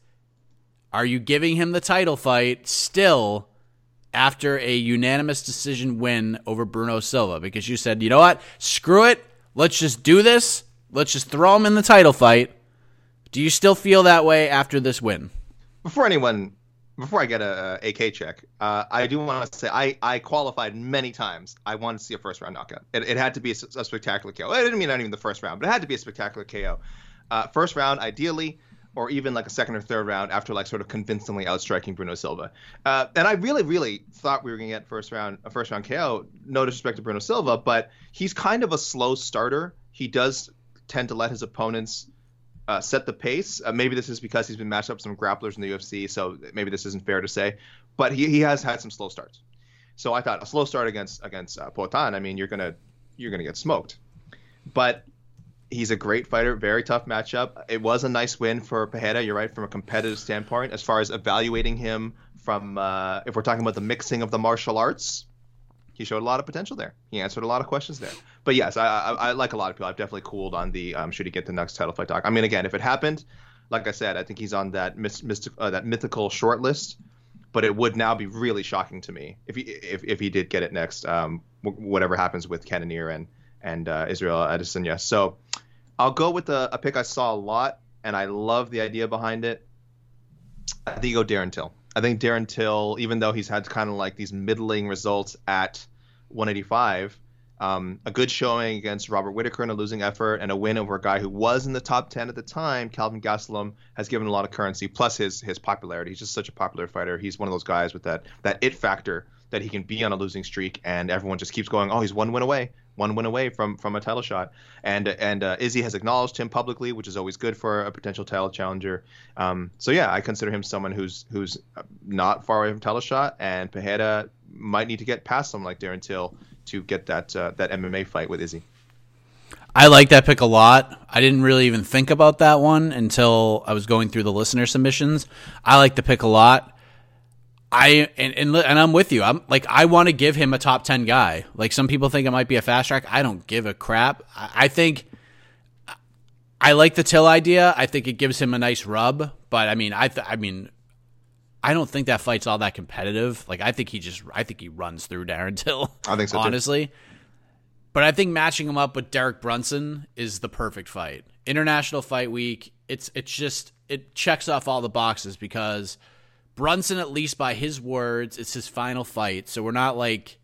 are you giving him the title fight still after a unanimous decision win over Bruno Silva? Because you said, you know what? Screw it. Let's just do this. Let's just throw him in the title fight. Do you still feel that way after this win? Before anyone, before I get a, a AK check, uh, I do want to say I, I qualified many times. I wanted to see a first round knockout. It, it had to be a, a, spectacular KO. I didn't mean not even the first round, but it had to be a spectacular KO. Uh, first round, ideally, or even like a second or third round after like sort of convincingly outstriking Bruno Silva. Uh, and I really, really thought we were gonna get first round a first round KO. No disrespect to Bruno Silva, but he's kind of a slow starter. He does tend to let his opponents uh, set the pace. Uh, maybe this is because he's been matched up some grapplers in the UFC, so maybe this isn't fair to say. But he, he has had some slow starts. So I thought a slow start against against uh, Poatan. I mean, you're gonna you're gonna get smoked. But he's a great fighter, very tough matchup. It was a nice win for Pereira. You're right from a competitive standpoint. As far as evaluating him from, uh, if we're talking about the mixing of the martial arts, he showed a lot of potential there. He answered a lot of questions there. But yes, I, I, I like a lot of people. I've definitely cooled on the um, should he get the next title fight talk. I mean, again, if it happened, like I said, I think he's on that uh, that mythical short list. But it would now be really shocking to me if he if, if he did get it next. Um, whatever happens with Cannonier and and uh, Israel Adesanya. So I'll go with a, a pick I saw a lot, and I love the idea behind it. I think you go Darren Till. I think Darren Till, even though he's had kind of like these middling results at 185, um, a good showing against Robert Whittaker in a losing effort, and a win over a guy who was in the top 10 at the time, Calvin Gastelum, has given a lot of currency. Plus his his popularity. He's just such a popular fighter. He's one of those guys with that that it factor that he can be on a losing streak, and everyone just keeps going, oh, he's one win away, one win away from from a title shot. And and uh, Izzy has acknowledged him publicly, which is always good for a potential title challenger. Um, so yeah, I consider him someone who's who's not far away from title shot, and Pereira might need to get past someone like Darren Till to get that uh, that MMA fight with Izzy. I like that pick a lot. I didn't really even think about that one until I was going through the listener submissions. I like the pick a lot. I and, and and I'm with you. I'm like I want to give him a top ten guy. Like some people think it might be a fast track. I don't give a crap. I, I think I like the Till idea. I think it gives him a nice rub. But I mean, I th- I mean, I don't think that fight's all that competitive. Like I think he just I think he runs through Darren [LAUGHS] Till. I think so honestly. Too. But I think matching him up with Derek Brunson is the perfect fight. International Fight Week. It's it's just it checks off all the boxes because Brunson, at least by his words, it's his final fight. So we're not like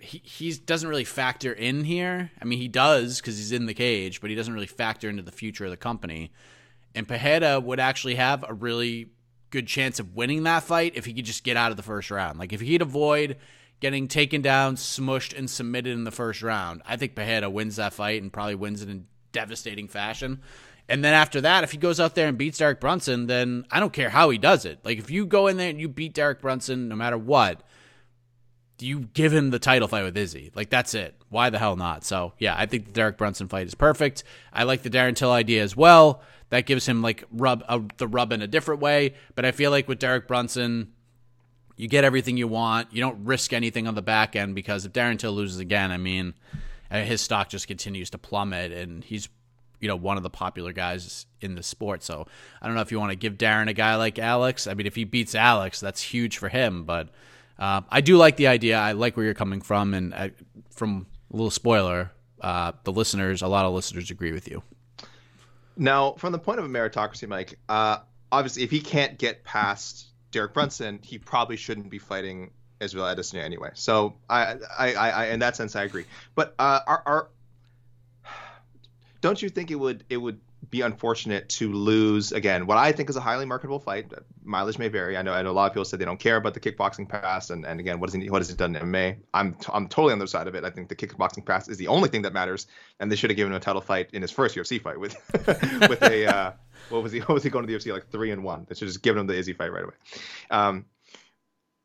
he he doesn't really factor in here. I mean, he does because he's in the cage, but he doesn't really factor into the future of the company. And Pereira would actually have a really good chance of winning that fight if he could just get out of the first round. Like if he'd avoid getting taken down, smushed, and submitted in the first round, I think Pereira wins that fight and probably wins it in devastating fashion. And then after that, if he goes out there and beats Derek Brunson, then I don't care how he does it. Like if you go in there and you beat Derek Brunson, no matter what, do you give him the title fight with Izzy. Like that's it. Why the hell not? So yeah, I think the Derek Brunson fight is perfect. I like the Darren Till idea as well. That gives him like rub the rub in a different way. But I feel like with Derek Brunson, you get everything you want. You don't risk anything on the back end because if Darren Till loses again, I mean, uh, his stock just continues to plummet, and he's you know one of the popular guys in the sport. So I don't know if you want to give Darren a guy like Alex. I mean, if he beats Alex, that's huge for him. But uh, I do like the idea. I like where you're coming from, and I, from a little spoiler, uh, the listeners, a lot of listeners agree with you. Now, from the point of a meritocracy, Mike, uh, obviously, if he can't get past Derek Brunson, he probably shouldn't be fighting Israel Adesanya anyway. So, I, I, I, in that sense, I agree. But uh, are don't you think it would it would be unfortunate to lose again what I think is a highly marketable fight. Mileage may vary. I know I know a lot of people said they don't care about the kickboxing pass, and, and again, what has he what has he done in MMA? I'm t- I'm totally on the other side of it. I think the kickboxing pass is the only thing that matters, and they should have given him a title fight in his first UFC fight with [LAUGHS] with a uh, what was he what was he going to the UFC like three and one? They should have just given him the Izzy fight right away. Um,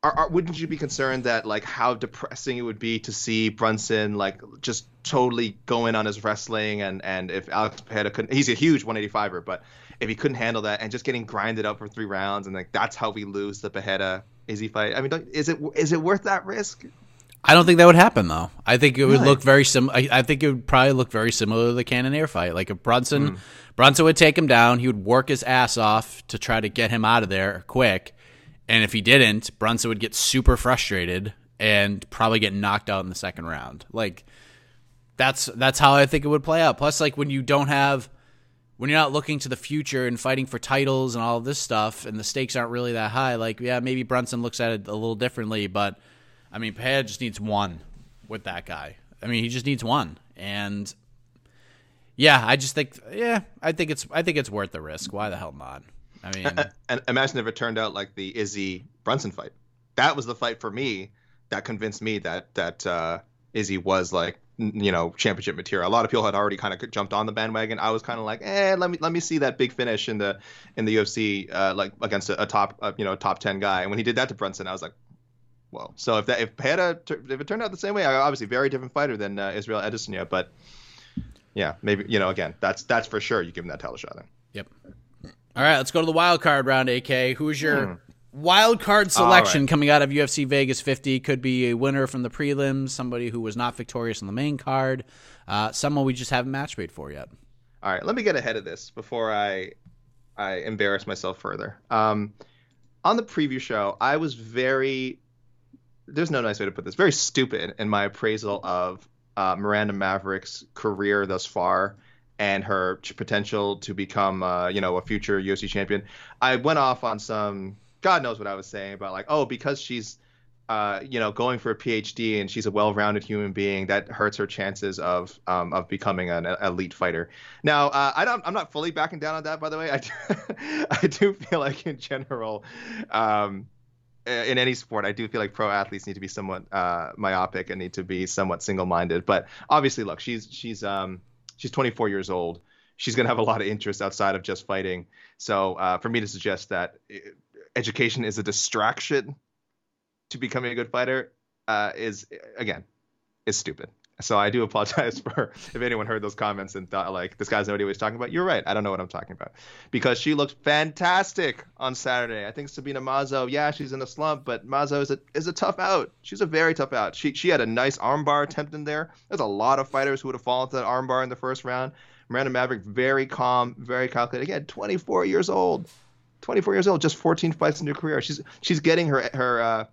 are, are, wouldn't you be concerned that like how depressing it would be to see Brunson like just totally going on his wrestling and and if Alex Pereira couldn't he's a huge 185er but if he couldn't handle that and just getting grinded up for three rounds and like that's how we lose the Pereira Izzy fight I mean is it is it worth that risk? I don't think that would happen though. I think it would really? look very sim. I, I, think it would probably look very similar to the Cannonier fight. Like if Brunson, mm. Brunson would take him down, he would work his ass off to try to get him out of there quick, and if he didn't, Brunson would get super frustrated and probably get knocked out in the second round. Like that's that's how I think it would play out. Plus, like when you don't have when you're not looking to the future and fighting for titles and all of this stuff, and the stakes aren't really that high. Like, yeah, maybe Brunson looks at it a little differently, but I mean, Pereira just needs one with that guy. I mean, he just needs one, and yeah, I just think, yeah, I think it's, I think it's worth the risk. Why the hell not? I [LAUGHS] mean, and imagine if it turned out like the Izzy Brunson fight. That was the fight for me that convinced me that that uh, Izzy was like you know championship material. A lot of people had already kind of jumped on the bandwagon. I was kind of like, eh, let me let me see that big finish in the in the UFC uh, like against a, a top uh, you know top ten guy. And when he did that to Brunson, I was like, whoa. So if that if Pereira if it turned out the same way, I obviously very different fighter than uh, Israel Adesanya, but yeah, maybe you know again that's that's for sure. You give him that title shot then. Yep. All right, let's go to the wild card round. AK, who's your hmm. Wild card selection right. coming out of UFC Vegas 50? Could be a winner from the prelims, somebody who was not victorious on the main card, uh, someone we just haven't match made for yet. All right, let me get ahead of this before I I embarrass myself further. Um, on the preview show, I was very there's no nice way to put this very stupid in my appraisal of uh, Miranda Maverick's career thus far and her potential to become, uh, you know, a future UFC champion. I went off on some God knows what I was saying about like, oh, because she's, uh, you know, going for a PhD and she's a well-rounded human being, that hurts her chances of um, of becoming an elite fighter. Now, uh, I don't, I'm not fully backing down on that, by the way. I do, [LAUGHS] I do feel like in general. Um, in any sport, I do feel like pro athletes need to be somewhat uh, myopic and need to be somewhat single-minded. But obviously, look, she's she's um, She's 24 years old. She's going to have a lot of interest outside of just fighting. So uh, for me to suggest that education is a distraction to becoming a good fighter uh, is again is stupid. So I do apologize [LAUGHS] for if anyone heard those comments and thought like this guy's no idea what he's talking about. You're right. I don't know what I'm talking about because she looked fantastic on Saturday. I think Sabina Mazo, yeah, she's in a slump, but Mazo is a is a tough out. She's a very tough out. She she had a nice armbar attempt in there. There's a lot of fighters who would have fallen to that armbar in the first round. Miranda Maverick, very calm, very calculated. Again, 24 years old. 24 years old, just 14 fights in her career. She's she's getting her her uh,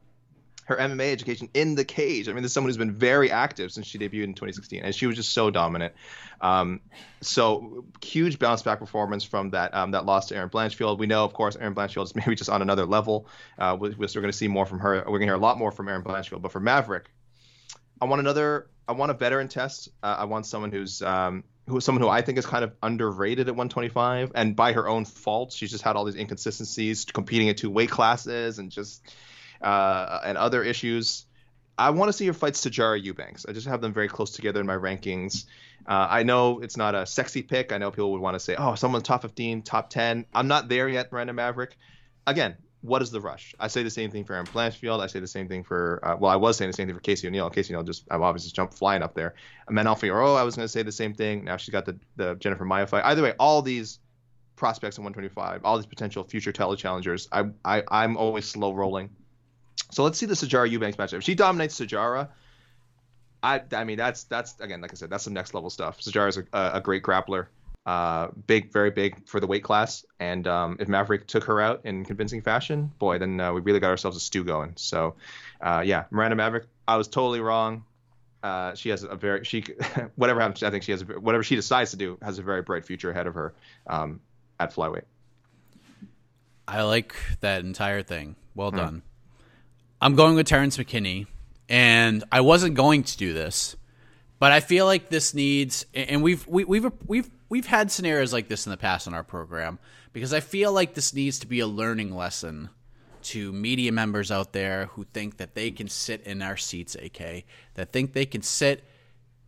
her MMA education in the cage. I mean, this is someone who's been very active since she debuted in 2016, and she was just so dominant. Um, so huge bounce back performance from that um, that loss to Erin Blanchfield. We know, of course, Erin Blanchfield is [LAUGHS] maybe just on another level. Uh, we're, we're going to see more from her. We're going to hear a lot more from Erin Blanchfield. But for Maverick, I want another. I want a veteran test. Uh, I want someone who's um, who someone who I think is kind of underrated at 125, and by her own fault, she's just had all these inconsistencies, competing at two weight classes, and just uh, and other issues. I want to see her fight Sijara Eubanks. I just have them very close together in my rankings. Uh, I know it's not a sexy pick. I know people would want to say, oh, someone top 15, top 10. I'm not there yet, Miranda Maverick. Again, what is the rush? I say the same thing for Erin Blanchfield. I say the same thing for, uh, well, I was saying the same thing for Casey O'Neill. Casey O'Neill just, I've obviously jumped flying up there. Manon Fiorot, I was going to say the same thing. Now she's got the, the Jennifer Maia fight. Either way, all these prospects in 125, all these potential future tele challengers, I, I, I'm always slow rolling. So let's see the Sijara Eubanks matchup. If she dominates Sijara, I I mean that's that's again like I said that's some next level stuff. Sijara is a, a great grappler, uh, big very big for the weight class, and um, if Maverick took her out in convincing fashion, boy, then uh, we really got ourselves a stew going. So uh, yeah, Miranda Maverick, I was totally wrong. uh, she has a very she [LAUGHS] whatever happens. I think she has a, whatever she decides to do has a very bright future ahead of her um, at flyweight. I like that entire thing. Well done. I'm going with Terrence McKinney, and I wasn't going to do this, but I feel like this needs, and we've we, we've we've we've had scenarios like this in the past on our program because I feel like this needs to be a learning lesson to media members out there who think that they can sit in our seats, AK, that think they can sit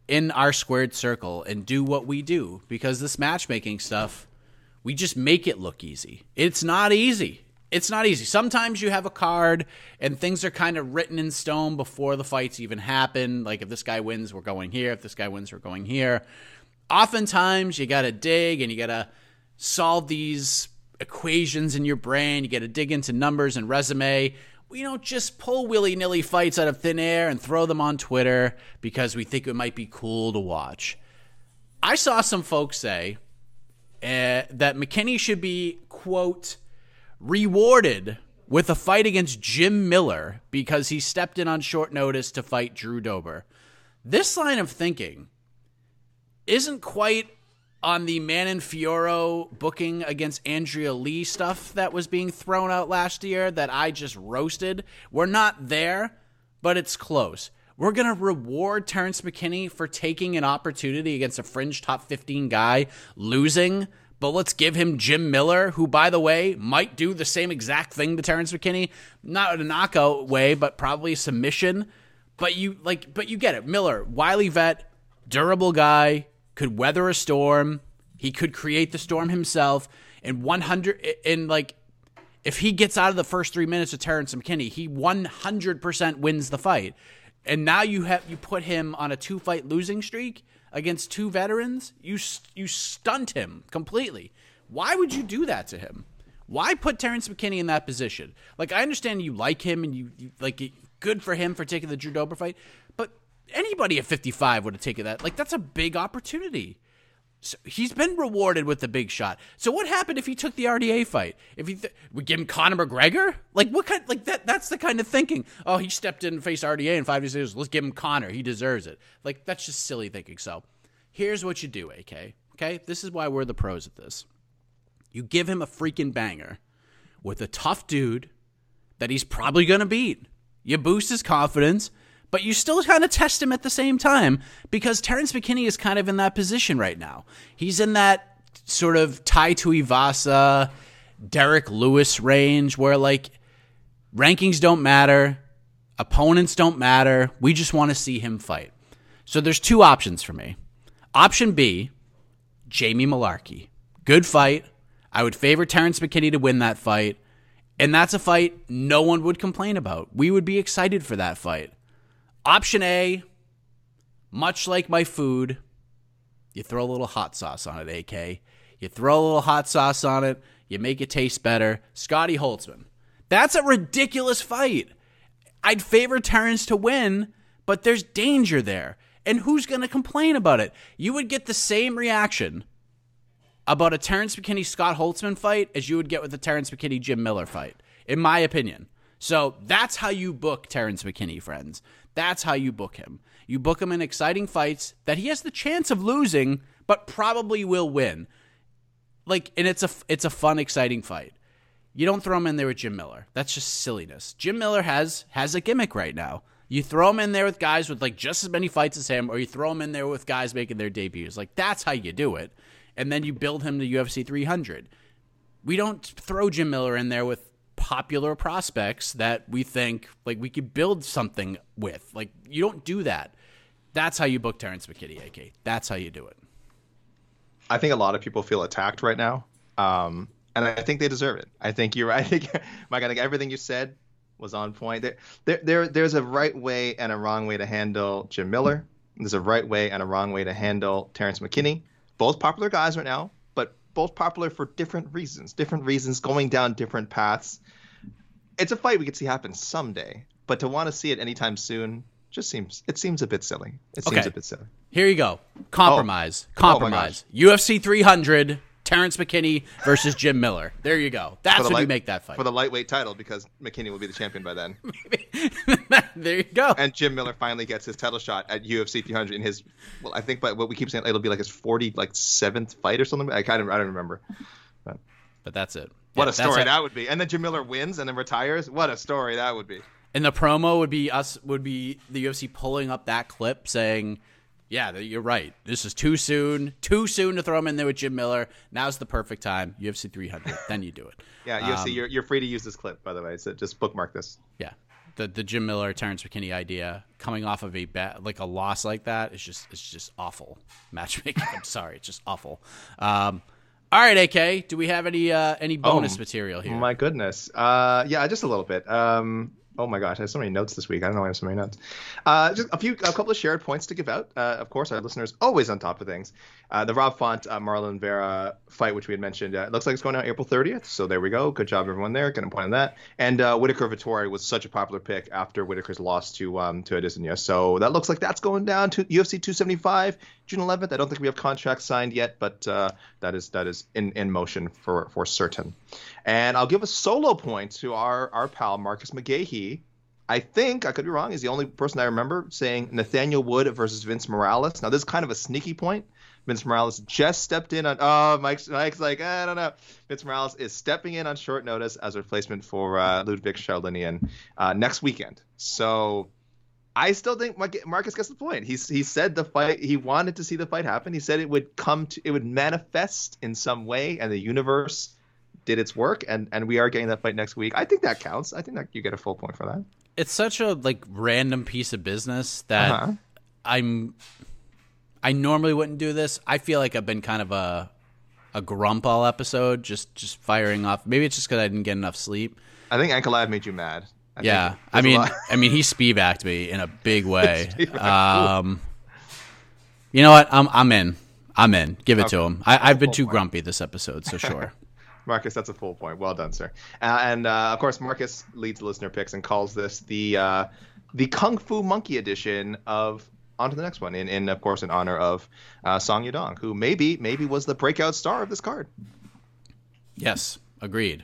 in our squared circle and do what we do because this matchmaking stuff, we just make it look easy. It's not easy. It's not easy. Sometimes you have a card and things are kind of written in stone before the fights even happen. Like if this guy wins, we're going here. If this guy wins, we're going here. Oftentimes you got to dig and you got to solve these equations in your brain. You got to dig into numbers and resume. We don't just pull willy nilly fights out of thin air and throw them on Twitter because we think it might be cool to watch. I saw some folks say uh, that McKinney should be, quote, rewarded with a fight against Jim Miller because he stepped in on short notice to fight Drew Dober. This line of thinking isn't quite on the Manon Fiorot booking against Andrea Lee stuff that was being thrown out last year that I just roasted. We're not there, but it's close. We're going to reward Terrence McKinney for taking an opportunity against a fringe top 15 guy, losing, but let's give him Jim Miller, who, by the way, might do the same exact thing to Terrence McKinney. Not in a knockout way, but probably submission. But you like, but you get it. Miller, wily vet, durable guy, could weather a storm. He could create the storm himself. And 100 and like if he gets out of the first 3 minutes of Terrence McKinney, he 100% wins the fight. And now you have you put him on a two fight losing streak against two veterans. You you stunt him completely. Why would you do that to him? Why put Terrence McKinney in that position? Like I understand you like him and you, you like good for him for taking the Drew Dober fight, anybody at 55 would have taken that. Like that's a big opportunity. So he's been rewarded with the big shot. So what happened if he took the RDA fight? If he th- we give him Conor McGregor? Like what kind? Like that? That's the kind of thinking. Oh, he stepped in and faced RDA in five days. Let's give him Conor. He deserves it. Like that's just silly thinking. So here's what you do, AK. Okay, this is why we're the pros at this. You give him a freaking banger with a tough dude that he's probably gonna beat. You boost his confidence but you still kind of test him at the same time because Terrence McKinney is kind of in that position right now. He's in that sort of Tai Tuivasa, Derrick Lewis range where like rankings don't matter, opponents don't matter. We just want to see him fight. So there's two options for me. Option B, Jamie Mullarkey. Good fight. I would favor Terrence McKinney to win that fight. And that's a fight no one would complain about. We would be excited for that fight. Option A, much like my food, you throw a little hot sauce on it, AK. You throw a little hot sauce on it, you make it taste better. Scotty Holtzman. That's a ridiculous fight. I'd favor Terrence to win, but there's danger there. And who's going to complain about it? You would get the same reaction about a Terrence McKinney Scott Holtzman fight as you would get with a Terrence McKinney Jim Miller fight, in my opinion. So that's how you book Terrence McKinney, friends. That's how you book him. You book him in exciting fights that he has the chance of losing, but probably will win. Like, and it's a it's a fun, exciting fight. You don't throw him in there with Jim Miller. That's just silliness. Jim Miller has has a gimmick right now. You throw him in there with guys with like just as many fights as him, or you throw him in there with guys making their debuts. Like that's how you do it. And then you build him to UFC 300. We don't throw Jim Miller in there with popular prospects that we think like we could build something with. Like you don't do that. That's how you book Terrence McKinney, AK. That's how you do it. I think a lot of people feel attacked right now, um, and I think they deserve it. I think you're. [LAUGHS] I think, Mike. I think everything you said was on point. There, there, there, there's a right way and a wrong way to handle Jim Miller. There's a right way and a wrong way to handle Terrence McKinney. Both popular guys right now, both popular for different reasons. Different reasons, going down different paths it's a fight we could see happen someday, but to want to see it anytime soon just seems it seems a bit silly. It seems okay. a bit silly. Here you go. Compromise. Oh. oh Compromise. Oh UFC 300 Terrence McKinney versus Jim Miller. There you go. That's when you make that fight. for the lightweight title because McKinney will be the champion by then. [LAUGHS] there you go. and Jim Miller finally gets his title shot at UFC 300 in his well, I think, but what we keep saying it'll be like his 40 like seventh fight or something. I kind of I don't remember. But that's it. What Yeah, a story that would be. And then Jim Miller wins and then retires. What a story that would be. And the promo would be us would be the UFC pulling up that clip saying, "Yeah, you're right. This is too soon. Too soon to throw him in there with Jim Miller. Now's the perfect time. UFC 300. then you do it. Yeah, UFC, Um, you're, you're free to use this clip, by the way. So just bookmark this. Yeah. The the Jim Miller Terrence McKinney idea coming off of a bad, like a loss like that is just it's just awful [LAUGHS] matchmaking. I'm sorry, it's just awful. Um, all right, AK, do we have any uh, any bonus Oh, material here? Oh my goodness. Uh, yeah, just a little bit. Um, oh my gosh, I have so many notes this week. I don't know why I have so many notes. Uh, just a few, a couple of shared points to give out. Uh, of course, our listeners always on top of things. Uh, the Rob Font, uh, Marlon Vera fight, which we had mentioned, uh, it looks like it's going out April 30th. So there we go. Good job, everyone there. Getting a point on that. And uh, Whittaker Vettori was such a popular pick after Whittaker's loss to um, to Adesanya. So that looks like that's going down to UFC 275, June 11th. I don't think we have contracts signed yet, but uh, that is that is in, in motion for for certain. And I'll give a solo point to our our pal Marcus McGahee. I think I could be wrong. He's the only person I remember saying Nathaniel Wood versus Vince Morales. Now this is kind of a sneaky point. Vince Morales just stepped in on. Oh, Mike's Mike's like I don't know. Vince Morales is stepping in on short notice as a replacement for uh, Ludwig Charlinian uh, next weekend. So I still think Marcus gets the point. He's he said the fight. He wanted to see the fight happen. He said it would come to it would manifest in some way, and the universe did its work. And and we are getting that fight next week. I think that counts. I think that you get a full point for that. it's such a like random piece of business that Uh-huh. I'm I normally wouldn't do this. I feel like I've been kind of a a grump all episode, just just firing off. Maybe it's just because I didn't get enough sleep. I think Live made you mad. I yeah, I mean, I mean, he speedbacked me in a big [LAUGHS] way. Um, you know what? I'm I'm in. I'm in. Give it to him. I, I've been too point. grumpy this episode, so sure. [LAUGHS] Marcus, that's a full point. Well done, sir. Uh, and uh, of course, Marcus leads listener picks and calls this the uh, the Kung Fu Monkey edition of on to the next one. In, in of course, in honor of uh, Song Yadong, who maybe maybe was the breakout star of this card. yes, agreed.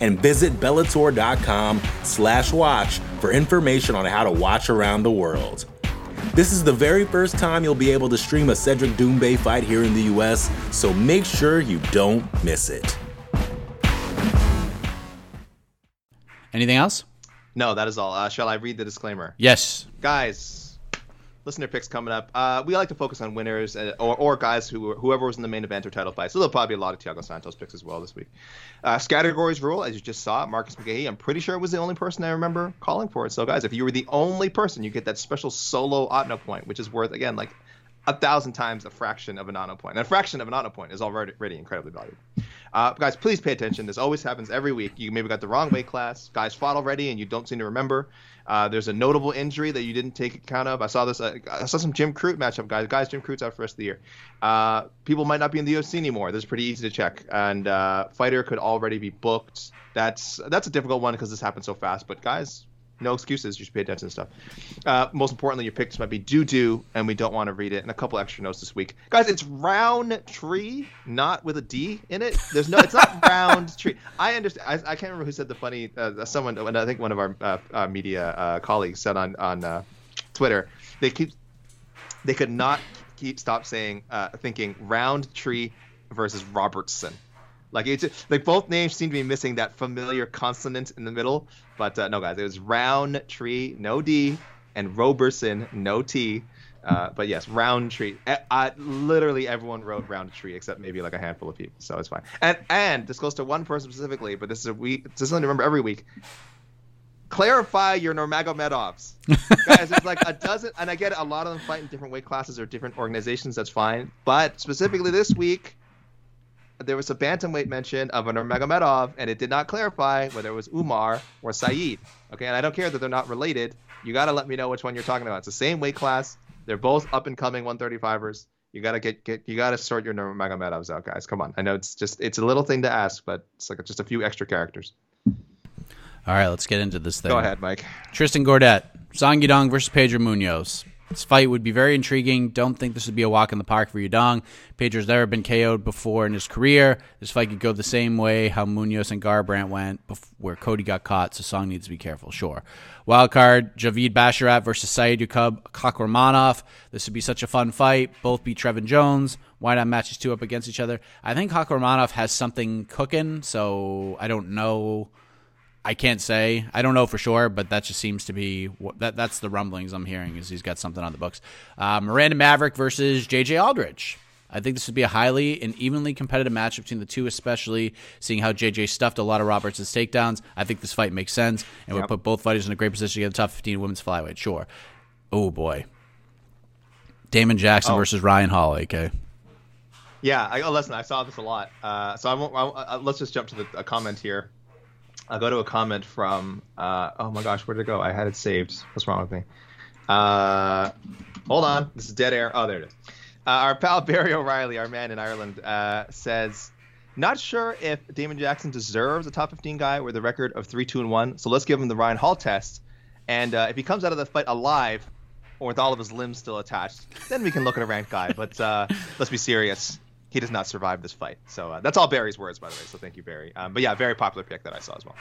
And visit Bellator.com slash watch for information on how to watch around the world. This is the very first time you'll be able to stream a Cedric Doumbé fight here in the US, so make sure you don't miss it. Anything else? No, that is all. Uh, shall I read the disclaimer? Yes. guys listener picks coming up. Uh, we like to focus on winners uh, or, or guys who whoever was in the main event or title fight. So there'll probably be a lot of Thiago Santos picks as well this week. Uh, categories rule as you just saw Marcus McGahee I'm pretty sure it was the only person I remember calling for it. So guys if you were the only person you get that special solo Otno point which is worth again like a thousand times a fraction of an Otno point. point and a fraction of an Otno point is already, already incredibly valuable. Uh, guys please pay attention. This always happens every week. You maybe got the wrong weight class. Guys fought already and you don't seem to remember uh, there's a notable injury that you didn't take account of. I saw this. Uh, I saw some Jim Crute matchup guys. Guys, Jim Crute's out for the rest of the year. Uh, people might not be in the UFC anymore. This is pretty easy to check. And uh, fighter could already be booked. That's that's a difficult one because this happened so fast. But guys, no excuses. You should pay attention to stuff. Uh, most importantly, your picks might be doo doo, and we don't want to read it. And a couple extra notes this week, guys. It's round tree, not with a D in it. There's no. It's not [LAUGHS] round tree. I understand. I, I can't remember who said the funny. Uh, someone. I think one of our uh, uh, media uh, colleagues said on on uh, Twitter. They keep. They could not keep stop saying uh, thinking round tree versus Robertson. Like it's like both names seem to be missing that familiar consonant in the middle. But uh, no, guys, it was Rountree, no D, and Roberson, no T. Uh, but yes, round tree. I, I, literally everyone wrote round tree except maybe like a handful of people, so it's fine. And and this goes to one person specifically, but this is a week. This is something to remember every week. Clarify your Nurmagomedovs, [LAUGHS] guys. It's like a dozen, and I get it, a lot of them fight in different weight classes or different organizations. That's fine, but specifically this week, there was a bantamweight mention of an Nurmagomedov, and it did not clarify whether it was Umar or Saeed. Okay, and I don't care that they're not related. You got to let me know which one you're talking about. It's the same weight class. They're both up and coming 135ers. You gotta get get you gotta sort your Nurmagomedovs out, guys. Come on. I know it's just it's a little thing to ask, but it's like just a few extra characters. All right, let's get into this thing. Go ahead, Mike. Tristan Gordet, Song Yadong versus Pedro Munhoz. This fight would be very intriguing. Don't think this would be a walk in the park for Yadong. Pedro's never been KO'd before in his career. This fight could go the same way how Munhoz and Garbrandt went, where Cody got caught, so Song needs to be careful, sure. Wild card, Javid Basharat versus Saidyokub Kakhramonov. This would be such a fun fight. Both beat Trevin Jones. Why not match these two up against each other? I think Kakhramonov has something cooking, so I don't know I can't say. I don't know for sure, but that just seems to be that. That's the rumblings I'm hearing. Is he's got something on the books. Uh, Miranda Maverick versus JJ Aldrich. I think this would be a highly and evenly competitive match between the two, especially seeing how JJ stuffed a lot of Roberts' takedowns. I think this fight makes sense and yep. would put both fighters in a great position to get the top 15 women's flyweight. Sure. Oh boy. Damon Jackson oh. versus Ryan Hall. Okay. Yeah, I, oh, listen, I saw this a lot. Uh, so I won't. I, I, let's just jump to the a comment here. I'll go to a comment from. Uh, oh my gosh, where did it go? I had it saved. What's wrong with me? Uh, hold on. This is dead air. Oh, there it is. Uh, our pal Barry O'Reilly, our man in Ireland, uh, says, "Not sure if Damon Jackson deserves a top 15 guy with a record of three, two, and one. So let's give him the Ryan Hall test, and uh, if he comes out of the fight alive." Or with all of his limbs still attached, then we can look at a ranked guy. But uh, let's be serious he does not survive this fight. So uh, that's all Barry's words, by the way. So thank you, Barry. Um, but yeah, very popular pick that I saw as well.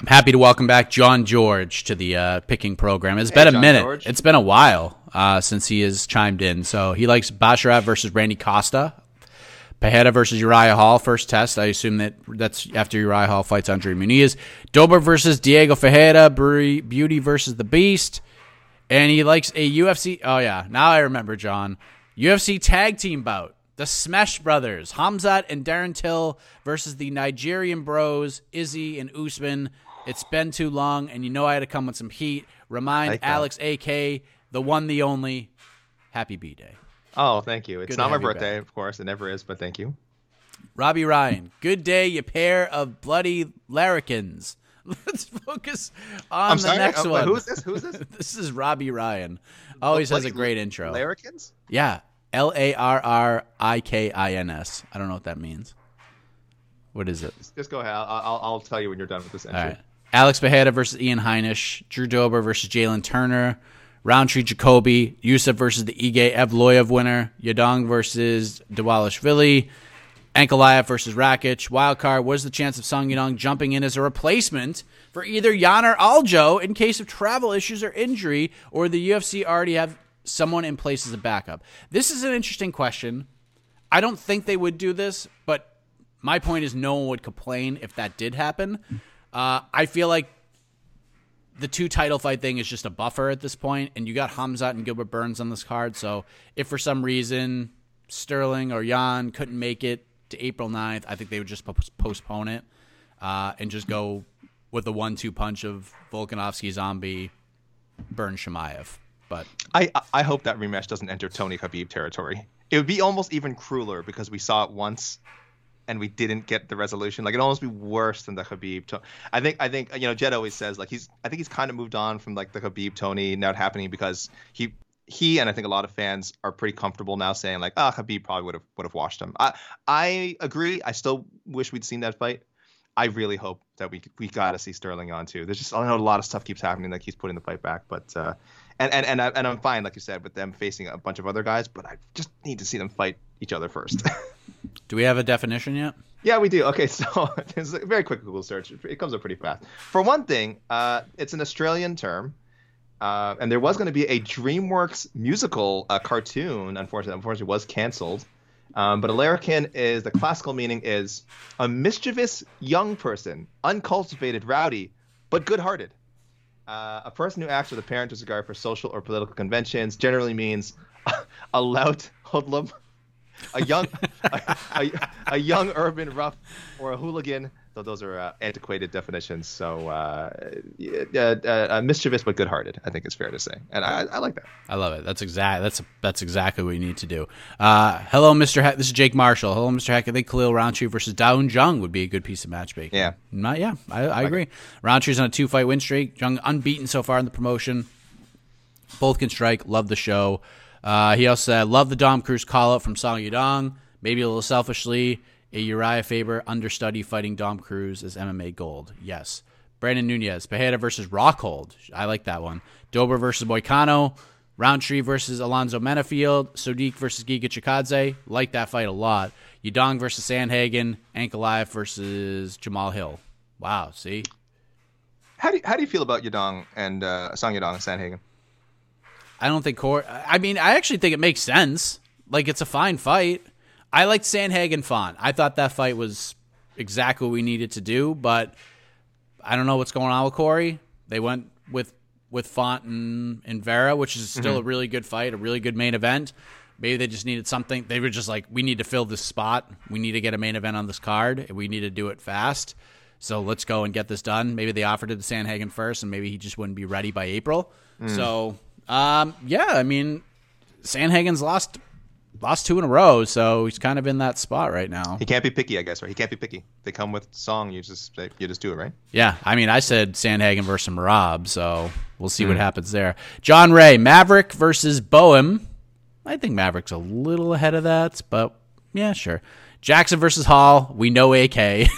I'm happy to welcome back John George to the uh, picking program. It's hey, been a John minute. George. It's been a while uh, since he has chimed in. So he likes Basharat versus Randy Costa. Pereira versus Uriah Hall, first test. I assume that that's after Uriah Hall fights Andre Muniz. Dober versus Diego Ferreira. Beauty versus the Beast. And he likes a UFC. Oh, yeah. Now I remember, John. UFC tag team bout. The Smash Brothers, Hamzat and Darren Till versus the Nigerian Bros, Izzy and Usman. It's been too long, and you know I had to come with some heat. Remind like Alex, AK, the one, the only. Happy B Day. Oh, thank you. It's good not my birthday, of course. It never is, but thank you. Robbie Ryan, good day, you pair of bloody larrikins. [LAUGHS] Let's focus on I'm the sorry? next oh, one. Who's this? Who's this? [LAUGHS] this is Robbie Ryan. Always oh, has a great intro. Larrikins? Yeah. L A R R I K I N S. I don't know what that means. What is it? Just, go ahead. I'll, I'll, I'll, tell you when you're done with this entry. All right. Alex Bejeda versus Ian Heinisch. Drew Dober versus Jalen Turner. Rountree Jacoby. Yusuff versus the Ige Evloev winner. Yadong versus Dvalishvili. Ankalaev versus Rakic. Wildcard. What is the chance of Song Yadong jumping in as a replacement for either Yan or Aljo in case of travel issues or injury, or the UFC already have someone in place as a backup? This is an interesting question. I don't think they would do this, but my point is no one would complain if that did happen. Uh, I feel like the two title fight thing is just a buffer at this point, and you got Hamzat and Gilbert Burns on this card. So if for some reason Sterling or Yan couldn't make it to April 9th, I think they would just postpone it uh, and just go with the one-two punch of Volkanovski, Zombie, Burn Chimaev. But I I hope that rematch doesn't enter Tony Khabib territory. It would be almost even crueler because we saw it once and we didn't get the resolution. Like it'd almost be worse than the Khabib. I think I think you know Jed always says like he's I think he's kind of moved on from like the Khabib Tony not happening because he he and I think a lot of fans are pretty comfortable now saying like ah oh, Khabib probably would have would have washed him. I I agree. I still wish we'd seen that fight. I really hope that we we got to see Sterling on too. There's just I know a lot of stuff keeps happening that keeps putting the fight back, but uh, and and and, I, and I'm fine, like you said, with them facing a bunch of other guys, but I just need to see them fight each other first. [LAUGHS] do we have a definition yet? Yeah, we do. Okay, [LAUGHS] so it's a very quick Google search. It comes up pretty fast. For one thing, uh, it's an Australian term, uh, and there was going to be a DreamWorks musical uh, cartoon. Unfortunately, unfortunately, was canceled. Um, but a larrikin is the classical meaning is a mischievous young person, uncultivated, rowdy, but good-hearted. Uh, a person who acts with apparent disregard for social or political conventions generally means [LAUGHS] a lout hoodlum, a young, [LAUGHS] a, a, a, young urban rough, or a hooligan though those are uh, antiquated definitions. So uh, uh, mischievous but good-hearted, I think it's fair to say, and I, I like that. I love it. That's exact. That's that's exactly what you need to do. Uh, hello, Mr. This is Jake Marshall. Hello, Mr. Heck. I think Khalil Rountree versus Da Un Jung would be a good piece of matchmaking. Yeah, Not, yeah, I, I agree. Rountree's on a two-fight win streak. Jung unbeaten so far in the promotion. Both can strike. Love the show. Uh, he also said, "Love the Dom Cruz call out from Song Yadong. Maybe a little selfishly." A Uriah Faber understudy fighting Dom Cruz as MMA gold. Yes. Brandon Nunez. Pereira versus Rockhold. I like that one. Dober versus Moicano. Rountree versus Alonzo Menifield. Sodiq versus Giga Chikadze. Like that fight a lot. Yadong versus Sandhagen. Ankalaev versus Jamal Hill. Wow. See? How do you, how do you feel about Yadong and uh, Song Yadong and Sandhagen? I don't think Cor. I mean, I actually think it makes sense. Like, it's a fine fight. I liked Sandhagen Font. I thought that fight was exactly what we needed to do, but I don't know what's going on with Cory. They went with with Font and, and Vera, which is still mm-hmm. a really good fight, a really good main event. Maybe they just needed something. They were just like, we need to fill this spot. We need to get a main event on this card. And we need to do it fast. So let's go and get this done. Maybe they offered it to Sandhagen first, and maybe he just wouldn't be ready by April. Mm. So, um, yeah, I mean, Sandhagen's lost lost two in a row, so he's kind of in that spot right now. He can't be picky, I guess, right? He can't be picky. They come with song, you just you just do it, right? Yeah, I mean, I said Sandhagen versus Merab, so we'll see mm. what hmm. happens there. John Ray, Maverick versus Boehm. I think Maverick's a little ahead of that, but yeah, sure. Jackson versus Hall. We know AK [LAUGHS] in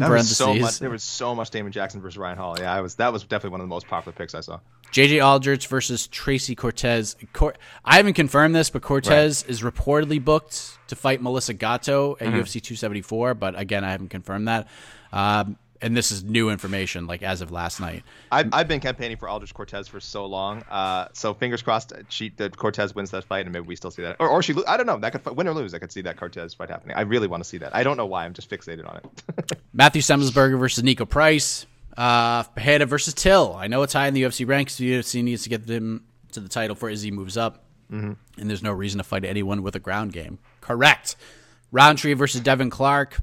that parentheses. so much, there was so much Damon Jackson versus Ryan Hall. Yeah, I was that was definitely one of the most popular picks I saw. JJ Aldrich versus Tracy Cortez. Cor- I haven't confirmed this, but Cortez right. is reportedly booked to fight Melissa Gatto at mm-hmm. UFC 274. But again, I haven't confirmed that. Um, and this is new information, like as of last night. I've, I've been campaigning for Aldrich Cortez for so long. Uh, so fingers crossed, she that Cortez wins that fight, and maybe we still see that, or, or she. I don't know. That could win or lose. I could see that Cortez fight happening. I really want to see that. I don't know why. I'm just fixated on it. [LAUGHS] Matthew Semelsberger versus Niko Price. Uh, Pereira versus Till. I know it's high in the UFC ranks. The UFC needs to get them to the title for as he moves up. Mm-hmm. And there's no reason to fight anyone with a ground game. Correct. Rountree versus Devin Clark.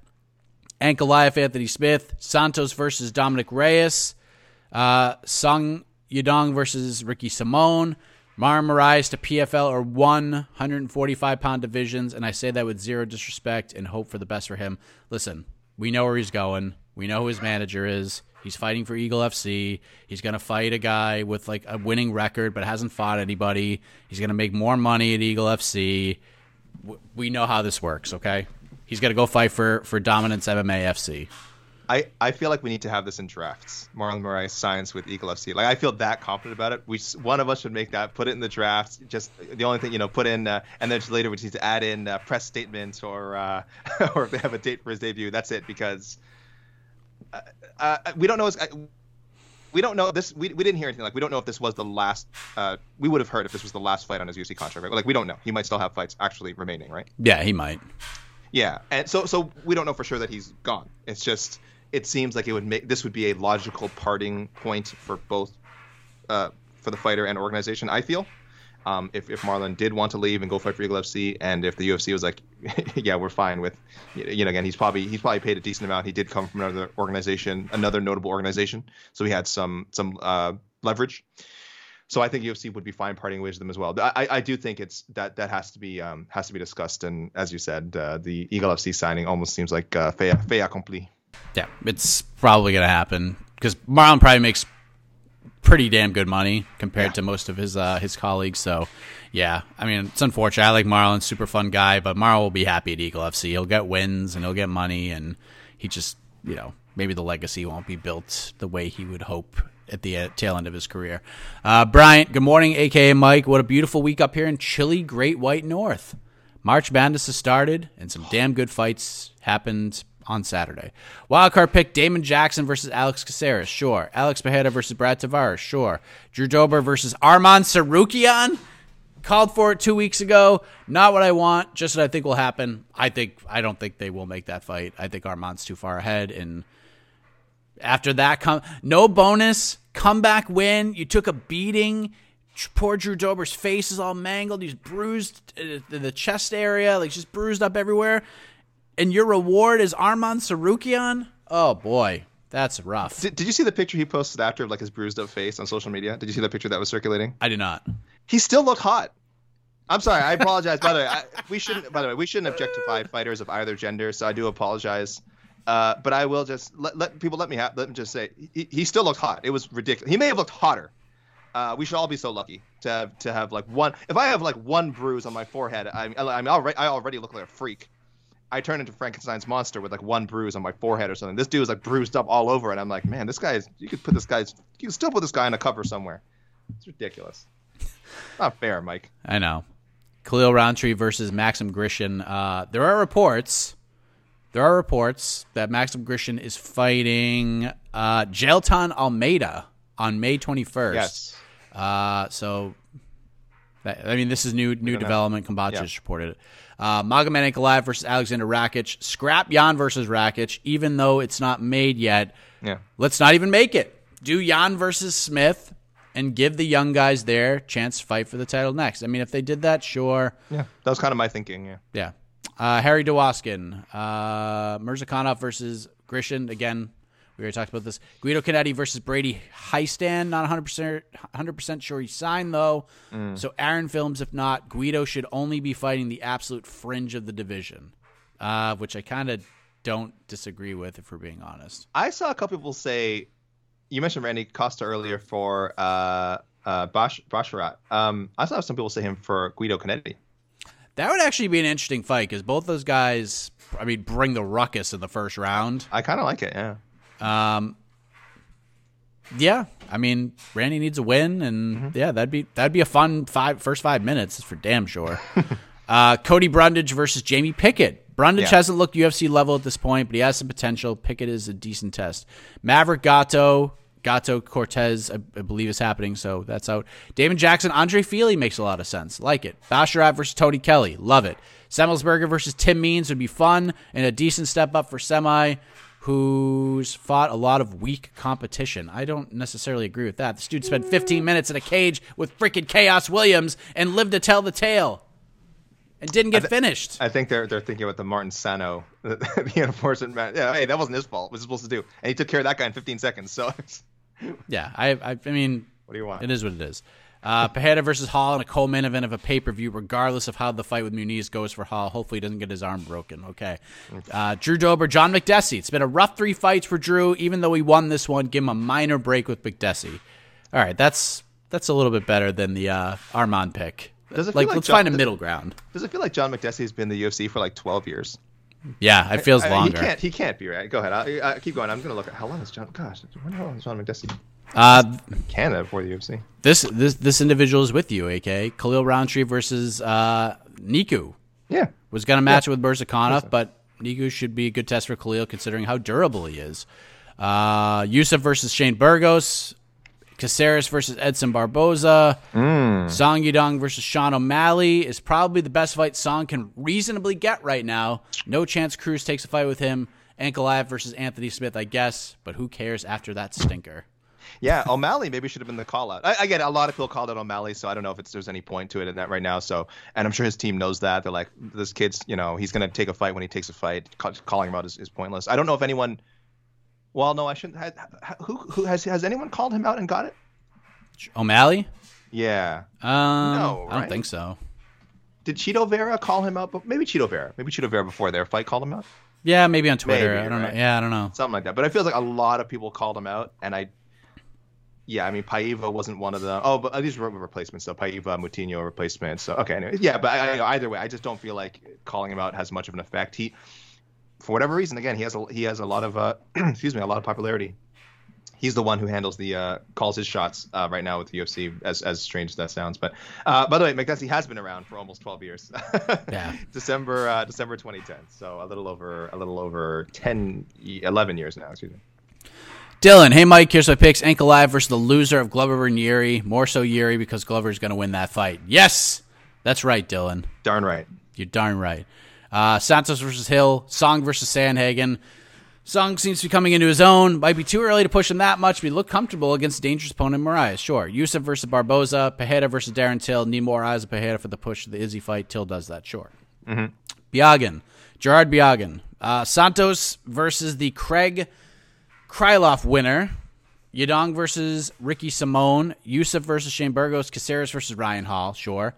Ankalaev Anthony Smith. Santos versus Dominic Reyes. Uh, Song Yadong versus Ricky Simone. Marlon Moraes to PFL or 145 pound divisions. And I say that with zero disrespect and hope for the best for him. Listen, we know where he's going. We know who his manager is. He's fighting for Eagle FC. He's going to fight a guy with like a winning record but hasn't fought anybody. He's going to make more money at Eagle FC. We know how this works, okay? He's going to go fight for for Dominance MMA FC. I, I feel like we need to have this in drafts. Marlon Moraes signs with Eagle FC. Like I feel that confident about it. We one of us should make that, put it in the drafts. Just the only thing you know, put in, uh, and then later we need to add in uh, press statements or uh, [LAUGHS] or if they have a date for his debut. That's it because uh, uh, we don't know. Uh, we don't know this. We, we didn't hear anything. Like we don't know if this was the last. Uh, we would have heard if this was the last fight on his UFC contract. Right? Like we don't know. He might still have fights actually remaining, right? Yeah, he might. Yeah, and so so we don't know for sure that he's gone. It's just it seems like it would make this would be a logical parting point for both uh, for the fighter and organization. I feel um, if, if Marlon did want to leave and go fight for Eagle FC, and if the UFC was like, [LAUGHS] yeah, we're fine with, you know, again, he's probably he's probably paid a decent amount. He did come from another organization, another notable organization, so he had some some uh, leverage. So I think UFC would be fine parting ways with them as well. I, I do think it's that that has to be um, has to be discussed. And as you said, uh, the Eagle FC signing almost seems like uh, fait, fait accompli. Yeah, it's probably to happen because Marlon probably makes pretty damn good money compared yeah. to most of his uh, his colleagues. So, yeah, I mean, it's unfortunate. I like Marlon, super fun guy, but Marlon will be happy at Eagle FC. He'll get wins and he'll get money, and he just, you know, maybe the legacy won't be built the way he would hope at the uh, tail end of his career. Uh, Bryant, good morning, aka Mike. What a beautiful week up here in chilly Great White North. March Madness has started, and some damn good fights happened on Saturday. Wildcard pick Damon Jackson versus Alex Caceres, sure. Alex Pereira versus Brad Tavares, sure. Drew Dober versus Arman Tsarukyan, called for it two weeks ago. Not what I want, just what I think will happen. I think I don't think they will make that fight. I think Arman's too far ahead, and after that, come no bonus comeback win. You took a beating. Poor Drew Dober's face is all mangled. He's bruised in the chest area, like just bruised up everywhere and your reward is Arman Tsarukyan? Oh boy, that's rough. Did, did you see the picture he posted after of like his bruised up face on social media? Did you see the picture that was circulating? I did not. He still looked hot. I'm sorry. I apologize. by the way, I, we shouldn't. By the way, we shouldn't objectify fighters of either gender. So I do apologize. Uh, but I will just let, let people let me have, let me just say he, he still looked hot. It was ridiculous. He may have looked hotter. Uh, we should all be so lucky to have to have like one. If I have like one bruise on my forehead, I, I, mean, already I already look like a freak. I turn into Frankenstein's monster with like one bruise on my forehead or something. This dude is like bruised up all over, and I'm like, man, this guy is. You could put this guy's. You can still put this guy on a cover somewhere. It's ridiculous. [LAUGHS] Not fair, Mike. I know. Khalil Rountree versus Maxim Grishin. Uh, there are reports. There are reports that Maxim Grishin is fighting uh, Jailton Almeida on May 21st. Yes. Uh, so, I mean, this is new new development. Kombacha Yeah. just reported it. Uh, Magomed Ankalaev versus Alexander Rakic. Scrap Jan versus Rakic, even though it's not made yet. Yeah. Let's not even make it. Do Jan versus Smith and give the young guys their chance to fight for the title next. I mean, if they did that, sure. Yeah. That was kind of my thinking. Yeah. Yeah. Uh, Harry Dewaskin, uh, Mirzakhanov versus Grishin. Again, we already talked about this. Guido Canetti versus Brady Hiestand. Not 100%, 100% sure he signed, though. So Aaron Films, if not, Guido should only be fighting the absolute fringe of the division, uh, which I kind of don't disagree with, if we're being honest. I saw a couple people say, you mentioned Randy Costa earlier for uh, uh, Bash, Basharat. Um, I saw some people say him for Guido Canetti. That would actually be an interesting fight because both those guys, I mean, bring the ruckus in the first round. I kind of like it. Yeah. Um, yeah, I mean, Randy needs a win, and yeah, that'd be that'd be a fun five first five minutes for damn sure. [LAUGHS] uh, Cody Brundage versus Jamie Pickett. Brundage Yeah. hasn't looked UFC level at this point, but he has some potential. Pickett is a decent test. Maverick Gatto. Gatto Cortez, I, I believe, is happening, so that's out. Damon Jackson, Andre Fili makes a lot of sense. Like it. Basharat versus Tony Kelly. Love it. Semelsberger versus Tim Means would be fun and a decent step up for Semi, who's fought a lot of weak competition. I don't necessarily agree with that. This dude spent 15 minutes in a cage with freaking Khaos Williams and lived to tell the tale and didn't get finished. I think they're they're thinking about the Martin Sano, [LAUGHS] the, the enforcement man. Yeah, hey, that wasn't his fault. What was he supposed to do? And he took care of that guy in 15 seconds. So [LAUGHS] yeah, I, I, I mean, what do you want? It is what it is. Uh, Pereira versus Hall in a co-main event of a pay-per-view, regardless of how the fight with Muniz goes for Hall. Hopefully, he doesn't get his arm broken. Okay. Uh, Drew Dober, John Makdessi. It's been a rough three fights for Drew. Even though he won this one, give him a minor break with Makdessi. All right, that's that's a little bit better than the uh, Arman pick. Does it feel like, like let's John- find a middle ground. Does it feel like John Makdessi has been in the UFC for like 12 years? Yeah, it feels I- longer. He can't. He can't be right. Go ahead. I, I keep going. I'm gonna look at how long is John. Gosh, how long is John Makdessi? Uh, Canada before the UFC. this this this individual is with you, AK. Khalil Rountree versus uh, Niku. Yeah. was going to match it with Burzakhanov, but Niku should be a good test for Khalil considering how durable he is. Uh, Yusuff versus Shane Burgos. Caceres versus Edson Barboza. Song Yadong versus Sean O'Malley is probably the best fight Song can reasonably get right now. No chance Cruz takes a fight with him. Ankalaev versus Anthony Smith, I guess, but who cares after that stinker? Yeah, O'Malley maybe should have been the call out. I, get a lot of people called out O'Malley, so I don't know if it's, there's any point to it in that right now. So, and I'm sure his team knows that. They're like, this kid's, you know, he's gonna take a fight when he takes a fight. Ca- calling him out is, is pointless. I don't know if anyone. Well, no, I shouldn't. ha- ha- Who who has has anyone called him out and got it? O'Malley? Yeah. Um, No, I don't think so. Did Chito Vera call him out? But maybe Chito Vera. Maybe Chito Vera before their fight called him out. Yeah, maybe on Twitter. Maybe, I don't right? know. Yeah, I don't know. Something like that. But I feel like a lot of people called him out, and I. Yeah, I mean, Paiva wasn't one of them. Oh, but these were replacements, though. Paiva, Moutinho replacements. So okay, anyway, yeah, but I, I, either way, I just don't feel like calling him out has much of an effect. He, for whatever reason, again, he has a he has a lot of uh, [CLEARS THROAT] excuse me, a lot of popularity. He's the one who handles the uh, calls his shots uh, right now with the UFC, as as strange as that sounds. But uh, by the way, Makdessi has been around for almost 12 years. [LAUGHS] Yeah. December uh, December 2010, so a little over a little over 10 11 years now. Excuse me. Dylan, hey Mike, here's my picks. Ankalaev versus the loser of Glover and Yuri. More so Yuri because Glover's going to win that fight. Yes, that's right, Dylan. Darn right. You're darn right. Uh, Santos versus Hill. Song versus Sandhagen. Song seems to be coming into his own. Might be too early to push him that much, but he looked comfortable against dangerous opponent Moraes. Sure. Yusuff versus Barboza. Pereira versus Darren Till. Need more eyes of Pereira for the push of the Izzy fight. Till does that. Sure. Biagin, Gerard Biagin. Uh, Santos versus the Craig Krylov winner. Yadong versus Ricky Simone. Yusuff versus Shane Burgos. Caceres versus Ryan Hall. Sure.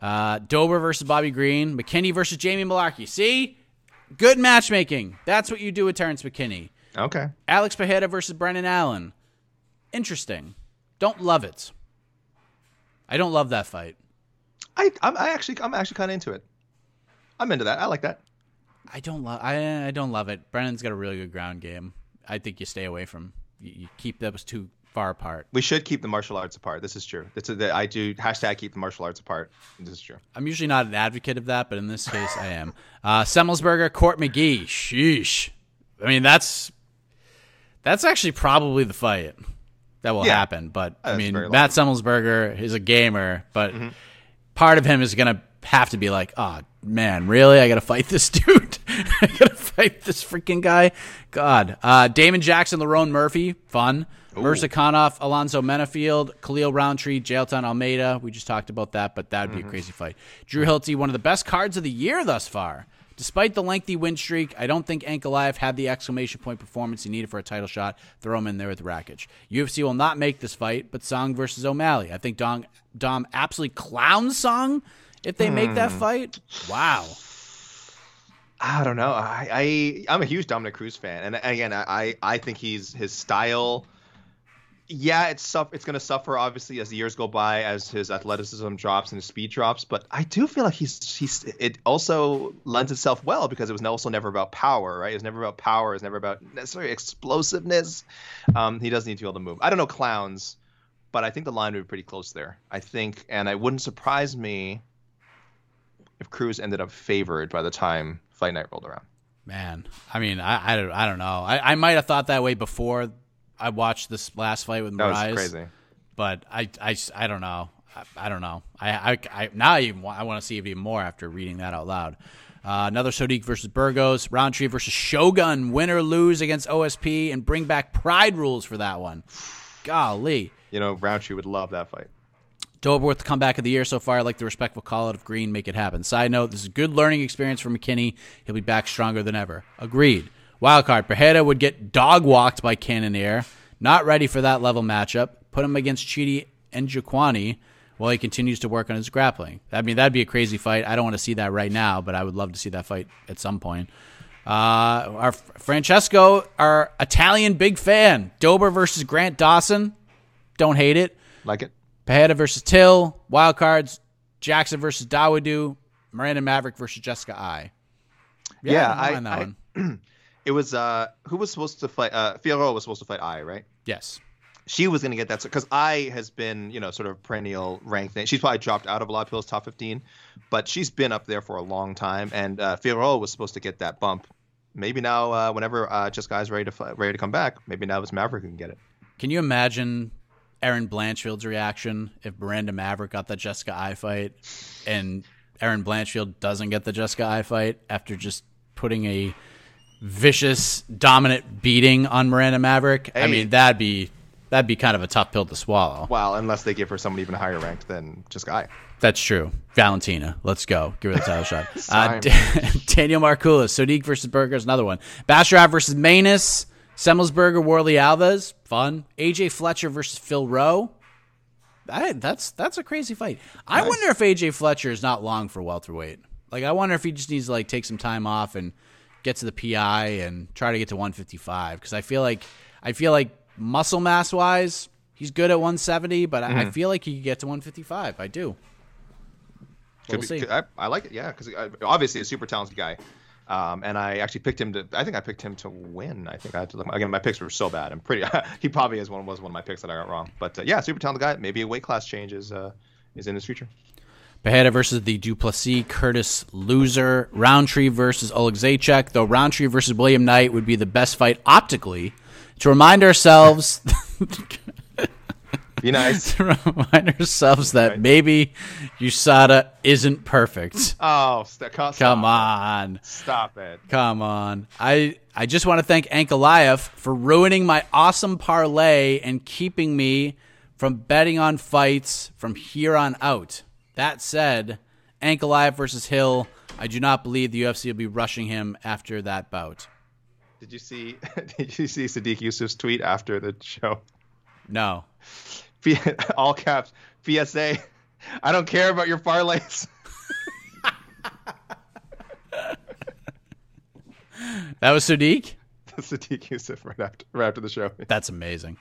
Uh, Dober versus Bobby Green. McKinney versus Jamie Mullarkey. See? Good matchmaking. That's what you do with Terrence McKinney. Okay. Alex Pereira versus Brendan Allen. Interesting. Don't love it. I don't love that fight. I I'm I actually I'm actually kind of into it. I'm into that. I like that. I don't love. I I don't love it. Brendan's got a really good ground game. I think you stay away from. You, you keep those too far apart. We should keep the martial arts apart. This is true. A, I do hashtag keep the martial arts apart. This is true. I'm usually not an advocate of that, but in this case, I am. [LAUGHS] Uh, Semelsberger, Court McGee. Sheesh. I mean, that's that's actually probably the fight that will Yeah. happen. But I mean, Matt Semelsberger is a gamer, but part of him is gonna have to be like, oh man, really? I gotta fight this [LAUGHS] dude. [LAUGHS] I gotta fight this freaking guy. God. Uh, Damon Jackson, Lerone Murphy, fun. Mirza Khanov, Alonzo Menifield, Khalil Rountree, Jailton Almeida. We just talked about that, but that would be a crazy fight. Drew Hilty, one of the best cards of the year thus far. Despite the lengthy win streak, I don't think Ankalaev had the exclamation point performance he needed for a title shot. Throw him in there with Rakic. UFC will not make this fight, but Song versus O'Malley. I think Dom, Dom absolutely clowns Song if they make that fight. Wow. I don't know. I, I I'm a huge Dominic Cruz fan, and again, I I think he's his style. Yeah, it's suff- it's going to suffer obviously as the years go by, as his athleticism drops and his speed drops. But I do feel like he's he's it also lends itself well because it was also never about power, right? It was never about power. It's never about necessarily explosiveness. Um, he does need to be able to move. I don't know clowns, but I think the line would be pretty close there. I think, and it wouldn't surprise me if Cruz ended up favored by the time night rolled around. Man, I mean, I, I, don't, I don't know. I, I might have thought that way before I watched this last fight with Moraes. That was crazy. but I, I, I don't know. I, I don't know. I, I, I now I even want, I want to see it even more after reading that out loud. Uh, another Sodiq versus Burgos, Rountree versus Shogun, win or lose against OSP, and bring back Pride rules for that one. Golly. You know, Rountree would love that fight. Dober with the comeback of the year so far. I like the respectful call out of Green. Make it happen. Side note: This is a good learning experience for McKinney. He'll be back stronger than ever. Agreed. Wildcard: Pereira would get dog walked by Cannonier. Not ready for that level matchup. Put him against Chidi Njokuani while he continues to work on his grappling. I mean, that'd be a crazy fight. I don't want to see that right now, but I would love to see that fight at some point. Uh, our Francesco, our Italian big fan, Dober versus Grant Dawson. Don't hate it. Like it? Pereira versus Till, wild cards, Jackson versus Dawodu, Miranda Maverick versus Jessica Eye. Yeah, don't I- I- one. [CLEARS THROAT] It was uh who was supposed to fight uh Figueroa was supposed to fight I, right? Yes. She was gonna get that because I has been, you know, sort of perennial rank thing. She's probably dropped out of a lot of people's top fifteen, but she's been up there for a long time. And uh Figueroa was supposed to get that bump. Maybe now, uh, whenever uh, Jessica is ready to fi- ready to come back, maybe now it's Maverick who can get it. Can you imagine Erin Blanchfield's reaction if Miranda Maverick got the Jessica Eye fight and Aaron Blanchfield doesn't get the Jessica Eye fight after just putting a vicious, dominant beating on Miranda Maverick? I mean, that'd be that'd be kind of a tough pill to swallow. Well, unless they give her someone even higher ranked than Jessica Eye. That's true. Valentina, let's go. Give her the title shot. [LAUGHS] Uh, D- [LAUGHS] Daniel Markulis, Sodiq versus Burgos, another one. Basharov versus Manus, Semelsberger, Warlley Alves, fun. AJ Fletcher versus Phil Rowe. I, that's that's a crazy fight. I wonder if AJ Fletcher is not long for welterweight. Like, I wonder if he just needs to like take some time off and get to the PI and try to get to 155. Because I feel like I feel like muscle mass wise, he's good at 170, but I, I mm-hmm. feel like he could get to 155. I do. Could We'll be- see. I, I like it, yeah, because obviously a super talented guy, um, and I actually picked him to. I think I picked him to win. I think I had to look. Again, my picks were so bad. I'm pretty. [LAUGHS] he probably is one was one of my picks that I got wrong. But uh, yeah, super talented guy. Maybe a weight class change is uh, is in his future. Pereira versus the Duplessis Curtis loser. Rountree versus Oleg Zaychek. Though Rountree versus William Knight would be the best fight optically. To remind ourselves, [LAUGHS] Be nice. [LAUGHS] to remind ourselves that maybe USADA isn't perfect. oh, st- Come it. on. Stop it. Come on. I I just want to thank Ankalaev for ruining my awesome parlay and keeping me from betting on fights from here on out. That said, Ankalaev versus Hill I do not believe the UFC will be rushing him after that bout. Did you see? [LAUGHS] Did you see Sodiq Yusuff's tweet after the show? No. [LAUGHS] All caps. PSA. I don't care about your parlays. [LAUGHS] that was Sodiq. Sodiq Yusuff right after right after the show. [LAUGHS] That's amazing.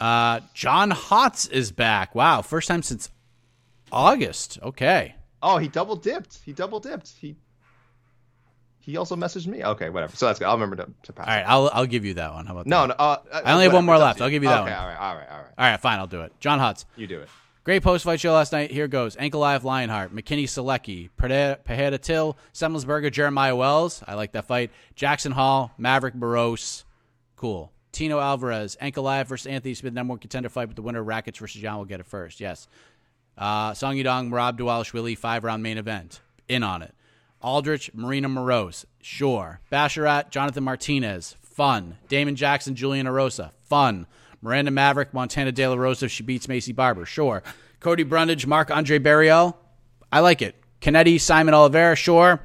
uh, John Hotz is back. Wow, first time since August. Okay. Oh, he double dipped. He double dipped. He he also messaged me. Okay, whatever. So that's good. I'll remember to, to pass. All right, I'll I'll give you that one. How about no, that? no. Uh, I only have one more left. I'll give you that okay, one. all right, all right, all right. All right, fine. I'll do it. John Hotz. You do it. Great post fight show last night. Here goes. Ankalaev Lionheart, McKinney Selecki, Pereira Till, Semelsberger, Jeremiah Wells. I like that fight. Jackson Hall, Maverick Barros. Cool. Tino Alvarez, Ankalaev versus Anthony Smith, number one contender fight, but the winner of Rackets versus John will get it first. Yes. Uh, Song Yadong, Merab Dvalishvili, five round main event. In on it. Aldrich, Marina Moroz. Sure. Basharat, Jonathan Martinez. Fun. Damon Jackson, Julian Erosa. Fun. Miranda Maverick, Montana De La Rosa if she beats Maycee Barber. Sure. Cody Brundage, Marc-André Barriault. I like it. Kennedy, Simon Oliveira. Sure.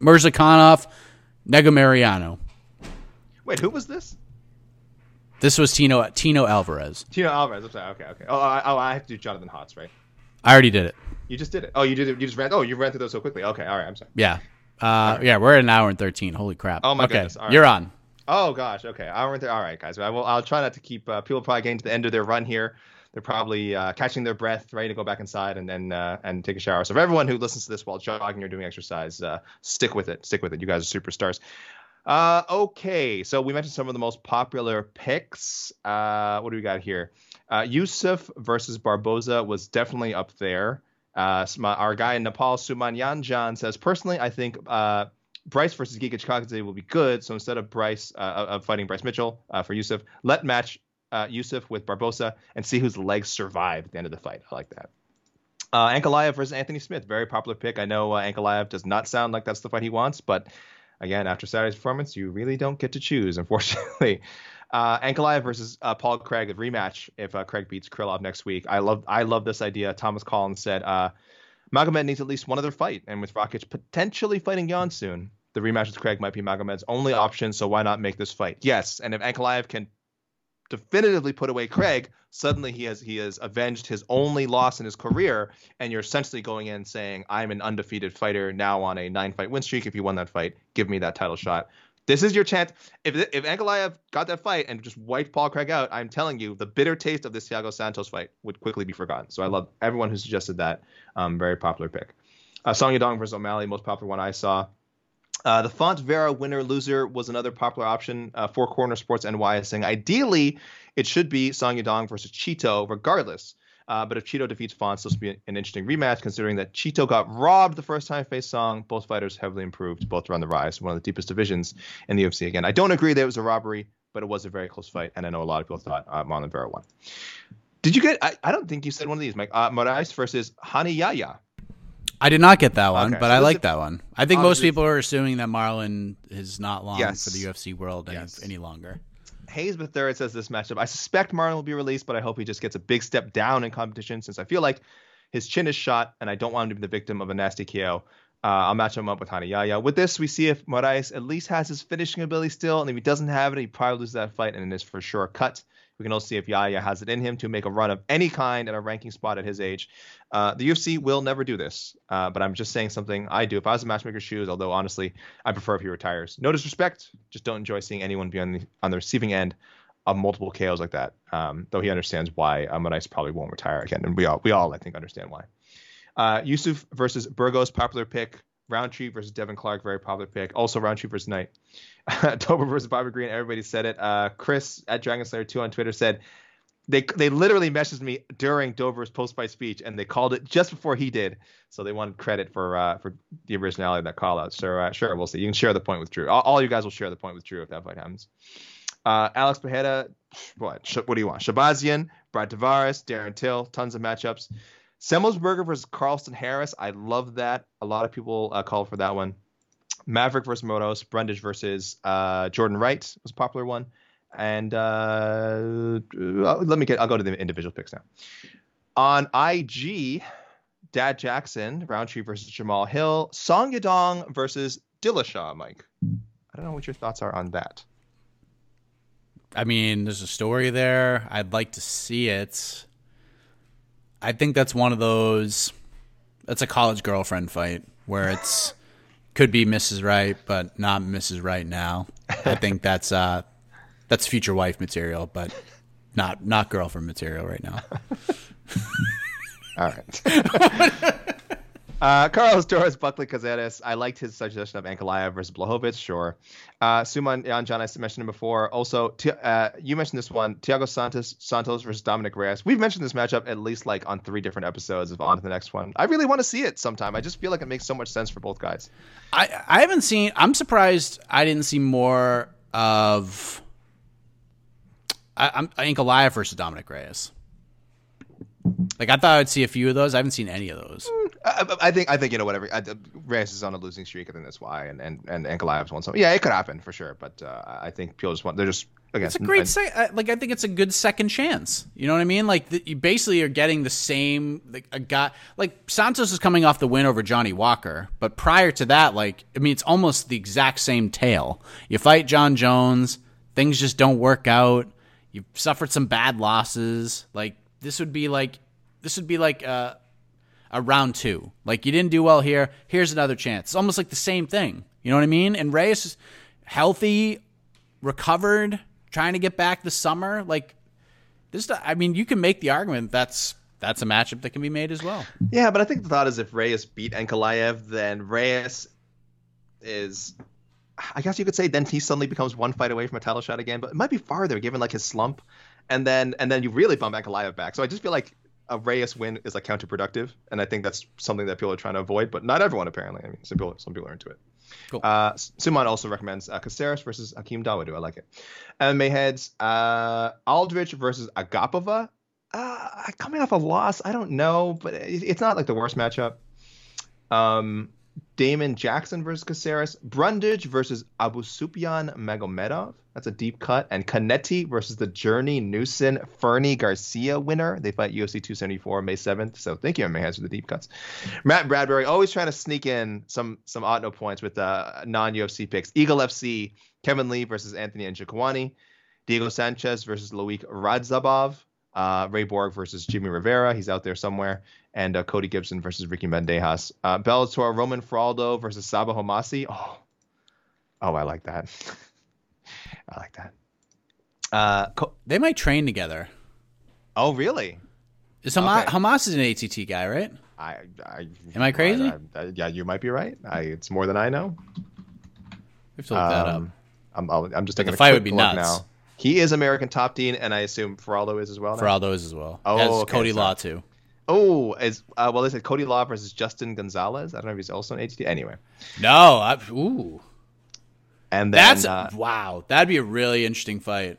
Mirzakhanov, Nego Mariano. Wait, who was this? This was Tino Tino Alvarez. Tino Alvarez. I'm sorry. Okay, okay. Oh, I, oh, I have to do Jonathan Hotz, right? I already did it. You just did it. Oh, you did it. You just ran. Oh, you ran through those so quickly. Okay, all right. I'm sorry. Yeah. Uh, Yeah, we're at an hour and 13. Holy crap. Oh, my okay, goodness. Right. You're on. Oh gosh. Okay. I went there. All right, guys. I will. I'll try not to keep uh, people probably getting to the end of their run here. They're probably uh, catching their breath, ready to go back inside and and uh, and take a shower. So, for everyone who listens to this while jogging or doing exercise, uh, stick with it. Stick with it. You guys are superstars. Uh, okay. So we mentioned some of the most popular picks. Uh, what do we got here? Uh, Yusuff versus Barboza was definitely up there. Uh, our guy in Nepal, Sumanyan Jan, says personally, I think uh, Bryce versus Giga Chikadze will be good. So instead of Bryce uh, of fighting Bryce Mitchell uh, for Yusuff, let match uh, Yusuff with Barboza and see whose legs survive at the end of the fight. I like that. Uh, Ankalaev versus Anthony Smith, very popular pick. I know uh, Ankalaev does not sound like that's the fight he wants, but again, after Saturday's performance, you really don't get to choose, unfortunately. Uh, Ankalaev versus uh, Paul Craig, a rematch if uh, Craig beats Krylov next week. I love I love this idea. Thomas Collins said uh, Magomed needs at least one other fight, and with Rakic potentially fighting Jan soon, the rematch with Craig might be Magomed's only option. So why not make this fight? Yes, and if Ankalaev can definitively put away Craig, suddenly he has he has avenged his only loss in his career, and you're essentially going in saying, "I'm an undefeated fighter now on a nine fight win streak. If you won that fight, give me that title shot." This is your chance. If if Ankalaev got that fight and just wiped Paul Craig out, I'm telling you, the bitter taste of this Thiago Santos fight would quickly be forgotten. So I love everyone who suggested that. Um, very popular pick. Uh, Song Yadong versus O'Malley, most popular one I saw. Uh, the Font Vera winner loser was another popular option. Uh, Corner Sports NY is saying ideally it should be Song Yadong versus Chito, regardless. Uh, but if Chito defeats Font, this will be an interesting rematch, considering that Chito got robbed the first time faced Song. Both fighters heavily improved, both are on the rise. One of the deepest divisions in the UFC. Again, I don't agree that it was a robbery, but it was a very close fight, and I know a lot of people thought uh, Marlon Vera won. Did you get? I, I don't think you said one of these, Mike. Uh, Moraes versus Hani Yahya. I did not get that one, Okay, but so I like that one. I think most people are assuming that Marlon is not long Yes. for the UFC world any, Yes. any longer. Hayes third says this matchup. I suspect Marlon will be released, but I hope he just gets a big step down in competition since I feel like his chin is shot and I don't want him to be the victim of a nasty KO. Uh, I'll match him up with Hani Yahya. With this, we see if Moraes at least has his finishing ability still, and if he doesn't have it, he probably loses that fight, and it is for sure cut. We can also see if Yahya has it in him to make a run of any kind at a ranking spot at his age. Uh, the UFC will never do this, uh, but I'm just saying something I do. If I was a matchmaker's shoes, although honestly, I prefer if he retires. No disrespect, just don't enjoy seeing anyone be on the on the receiving end of multiple KOs like that. Um, though he understands why uh, Moraes probably won't retire again, and we all we all I think understand why. Uh, Yusuff versus Burgos, popular pick. Rountree versus Devin Clark, very popular pick. Also Rountree versus Knight. [LAUGHS] Dober versus Bobby Green, everybody said it. Uh, Chris at Dragon Slayer 2 on Twitter said they they literally messaged me during Dober's post fight speech and they called it just before he did. So they wanted credit for uh, for the originality of that call out. So uh, sure, we'll see. You can share the point with Drew. All, all you guys will share the point with Drew if that fight happens. Uh, Alex Pereira, what? What do you want? Shabazian, Brad Tavares, Darren Till, tons of matchups. Semelsberger versus Carlston Harris. I love that. A lot of people uh, call for that one. Maverick versus Motos. Brundage versus uh, Jordan Wright was a popular one. And uh, let me get. I'll go to the individual picks now. On IG, Dad Jackson, Rountree versus Jamal Hill, Song Yadong versus Dillashaw, Mike. I don't know what your thoughts are on that. I mean, there's a story there. I'd like to see it. I think that's one of those. That's a college girlfriend fight where it's could be Mrs. Right, but not Mrs. Right now. I think [LAUGHS] that's uh, that's future wife material, but not not girlfriend material right now. [LAUGHS] All right. [LAUGHS] Uh, Carlos Torres, Buckley Cazares. I liked his suggestion of Ankalaev versus Blachowicz. Sure. Uh, Suman Jan John, I mentioned him before. Also, uh, you mentioned this one: Thiago Santos Santos versus Dominic Reyes. We've mentioned this matchup at least like on three different episodes of On to the Next One. I really want to see it sometime. I just feel like it makes so much sense for both guys. I I haven't seen. I'm surprised I didn't see more of. I, I'm Ankalaev versus Dominic Reyes. Like I thought I'd see a few of those. I haven't seen any of those. I, I think I think you know whatever. I, Reyes is on a losing streak. I think that's why, and and and Ankalaev's won some. Yeah, it could happen for sure. But uh, I think people just want. They're just again. It's a great se- like I think it's a good second chance. You know what I mean? Like the, you basically are getting the same like a guy like Santos is coming off the win over Johnny Walker, but prior to that, like I mean, it's almost the exact same tale. You fight John Jones, things just don't work out. You've suffered some bad losses. Like this would be like this would be like uh, a round two. Like you didn't do well here. Here's another chance. It's almost like the same thing. You know what I mean? And Reyes healthy, recovered, trying to get back this summer. Like this. I mean, you can make the argument that's that's a matchup that can be made as well. Yeah, but I think the thought is if Reyes beat Ankalaev, then Reyes is. I guess you could say then he suddenly becomes one fight away from a title shot again, but it might be farther given like his slump, and then and then you really bump Ankalaev back. So I just feel like a Reyes win is like counterproductive, and I think that's something that people are trying to avoid. But not everyone apparently. I mean, some people some people are into it. Cool. Uh, Suman also recommends uh, Caceres versus Akim Dawodu. I like it. MMA heads uh, Aldrich versus Agapova. Uh, coming off a loss, I don't know, but it, it's not like the worst matchup. Um, Damon Jackson versus Caceres, Brundage versus Abusupyan Magomedov. That's a deep cut. And Canetti versus the Journey Newson Fernie Garcia winner. They fight UFC 274 May 7th. So thank you, MMA hands for the deep cuts. Matt Bradbury always trying to sneak in some some odd no points with uh, non UFC picks. Eagle FC, Kevin Lee versus Anthony Njokuani. Diego Sanchez versus Loic Radzhabov. Uh, Ray Borg versus Jimmy Rivera. He's out there somewhere and uh, Cody Gibson versus Ricky Bandejas. Uh, Bellator Roman Faraldo versus Sabah Homasi. Oh, oh, I like that. [LAUGHS] I like that. Uh, co- they might train together. Oh, really? Is Hamas, okay. Hamas is an ATT guy, right? I, I am I crazy? I, I, yeah, you might be right. it's more than I know. We have to look um, that up. I'm, i am just taking the a fight would be nuts. now. He is American Top Team, and I assume Faraldo is as well. Now? Faraldo is as well. Oh, okay, Cody so. Law too. Oh, as uh, well, they said Cody Law versus Justin Gonzalez. I don't know if he's also an ATT. Anyway. No. I, ooh. And then, that's uh, wow. That'd be a really interesting fight.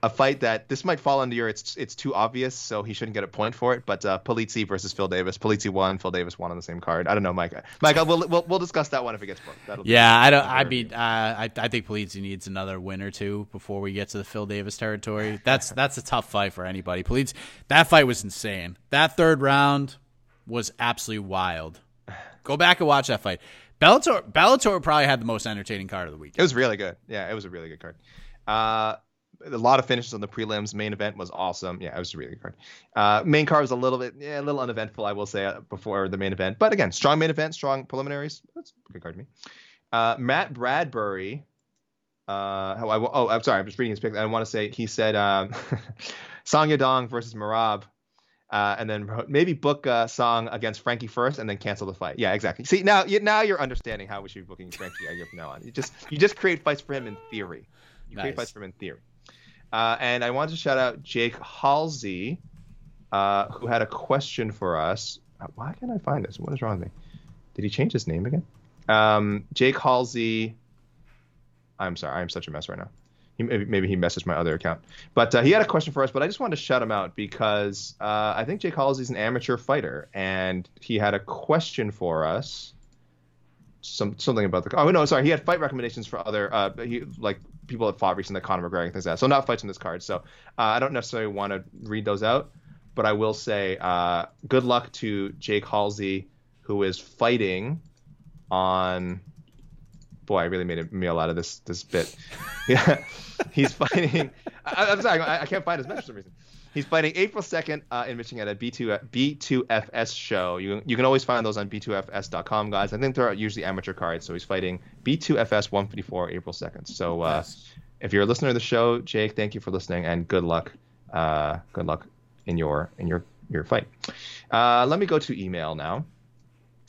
A fight that this might fall under your it's it's too obvious, so he shouldn't get a point for it. But uh, Polizzi versus Phil Davis. Polizzi won. Phil Davis won on the same card. I don't know, Mike. Mike, we'll we'll, we'll discuss that one if it gets booked. That'll yeah, I don't. I mean, uh, I I think Polizzi needs another win or two before we get to the Phil Davis territory. That's [LAUGHS] that's a tough fight for anybody. Polizzi, that fight was insane. That third round was absolutely wild. Go back and watch that fight. Bellator Bellator probably had the most entertaining card of the week. It was really good. Yeah, it was a really good card. Uh, a lot of finishes on the prelims. Main event was awesome. Yeah, it was a really good card. Uh, main card was a little bit, yeah, a little uneventful, I will say, uh, before the main event. But again, strong main event, strong preliminaries. That's a good card to me. Uh, Matt Bradbury. Uh, oh, I, oh, I'm sorry. I'm just reading his pick. I want to say he said um, [LAUGHS] Song Yadong versus Merab. Uh, and then maybe book a song against Frankie first, and then cancel the fight. Yeah, exactly. See now, you, now you're understanding how we should be booking Frankie from now on. You just you just create fights for him in theory. You nice. create fights for him in theory. Uh, and I want to shout out Jake Halsey, uh, who had a question for us. Uh, why can't I find this? What is wrong with me? Did he change his name again? Um, Jake Halsey. I'm sorry, I'm such a mess right now. He, maybe he messaged my other account, but uh, he had a question for us. But I just wanted to shout him out because uh, I think Jake Halsey's an amateur fighter, and he had a question for us. Some something about the oh no sorry he had fight recommendations for other uh he like people that fought recently, Conor McGregor, things like that. So not fights on this card. So uh, I don't necessarily want to read those out, but I will say uh, good luck to Jake Halsey, who is fighting on. Boy, I really made a meal out of this this bit. [LAUGHS] Yeah, he's fighting. I, am sorry, I, I, can't find his match for some reason. He's fighting April 2nd uh, in Michigan at a B2 B2FS show. You you can always find those on B2FS.com, guys. I think they're usually amateur cards. So he's fighting B2FS 154 April 2nd. So uh, if you're a listener to the show, Jake, thank you for listening and good luck. Uh, good luck in your in your your fight. Uh, let me go to email now.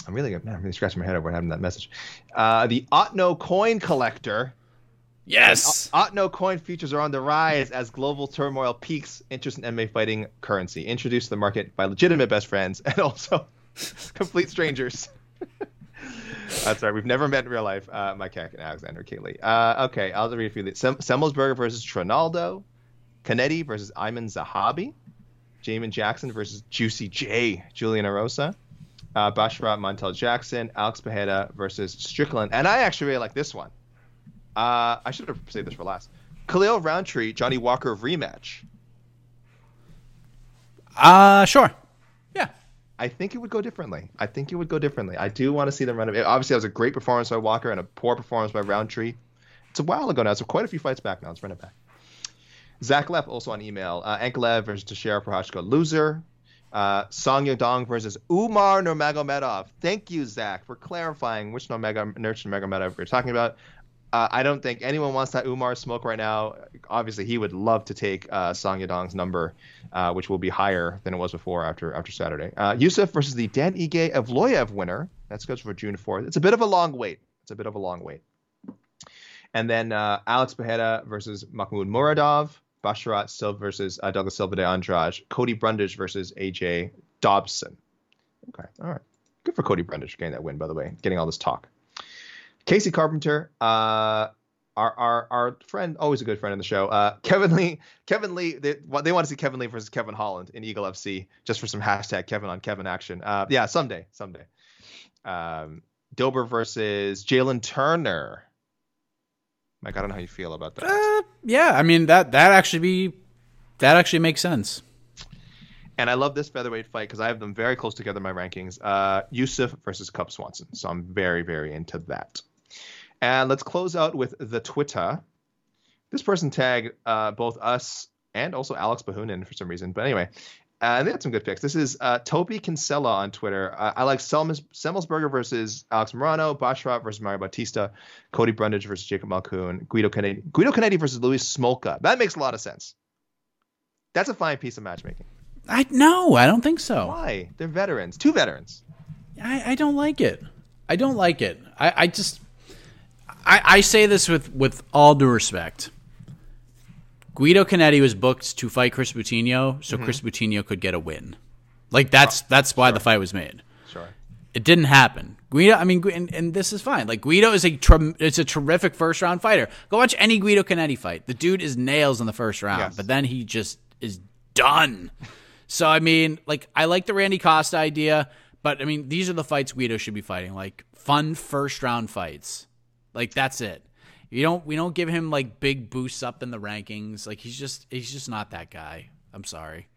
I'm really man, I'm really scratching my head over having that message. Uh, the Otno coin collector. Yes. Otno coin futures are on the rise as global turmoil peaks interest in MMA fighting currency. Introduced to the market by legitimate best friends [LAUGHS] and also [LAUGHS] complete strangers. [LAUGHS] That's right. We've never met in real life. Uh, Mike Heck and Alexander Keeley. Uh, okay, I'll read a few. Sem- Semelsberger versus Trinaldo. Canetti versus Ayman Zahabi. Jamin Jackson versus Juicy J. Julian Erosa uh, Basharat Montel Jackson, Alex Pereira versus Strickland, and I actually really like this one. Uh, I should have saved this for last. Khalil Rountree, Johnny Walker rematch. Uh, sure. Yeah. I think it would go differently. I think it would go differently. I do want to see them run it. Obviously, that was a great performance by Walker and a poor performance by Rountree. It's a while ago now. It's quite a few fights back now. Let's run it back. Zach Leff also on email. Uh, Ankalaev versus Teixeira Prochazka, loser. Uh, Song Yadong versus Umar Nurmagomedov. Thank you, Zach, for clarifying which Nurmagomedov we're talking about. Uh, I don't think anyone wants that Umar smoke right now. Obviously, he would love to take uh, Song Yadong's number, uh, which will be higher than it was before after after Saturday. Uh, Yusuff versus the Dan Ige Evloev winner. That's scheduled for June 4th. It's a bit of a long wait. It's a bit of a long wait. And then uh, Alex Pereira versus Mahmoud Muradov. Basharat Silva versus uh, Douglas Silva de Andrade, Cody Brundage versus AJ Dobson. Okay, all right. Good for Cody Brundage getting that win, by the way, getting all this talk. Casey Carpenter, uh, our, our our friend, always a good friend in the show. Uh, Kevin Lee, Kevin Lee, they, they want to see Kevin Lee versus Kevin Holland in Eagle FC just for some hashtag Kevin on Kevin action. Uh, yeah, someday, someday. Um, Dober versus Jalen Turner. Mike, I don't know how you feel about that. Uh, yeah, I mean that that actually be that actually makes sense. And I love this featherweight fight because I have them very close together in my rankings. Uh, Yusuff versus Cub Swanson, so I'm very very into that. And let's close out with the Twitter. This person tagged uh, both us and also Alex Behunin for some reason. But anyway, uh, they had some good picks. This is uh, Toby Kinsella on Twitter. Uh, I like Selmes, Semelsberger versus Alex Morono, Basharat versus Mario Bautista, Cody Brundage versus Jacob Malkoun, Guido Canetti, Guido Canetti versus Louis Smolka. That makes a lot of sense. That's a fine piece of matchmaking. I no, I don't think so. Why? They're veterans, two veterans. I, I don't like it. I don't like it. I, I just I, I say this with with all due respect. Guido Canetti was booked to fight Chris Moutinho, so mm-hmm. Chris Moutinho could get a win. Like that's oh, that's why sure. the fight was made. Sure. It didn't happen. Guido, I mean, and, and this is fine. Like Guido is a it's a terrific first round fighter. Go watch any Guido Canetti fight. The dude is nails in the first round, yes. but then he just is done. so I mean, like I like the Randy Costa idea, but I mean, these are the fights Guido should be fighting. Like fun first round fights. Like that's it. You don't we don't give him like big boosts up in the rankings. Like he's just he's just not that guy. I'm sorry.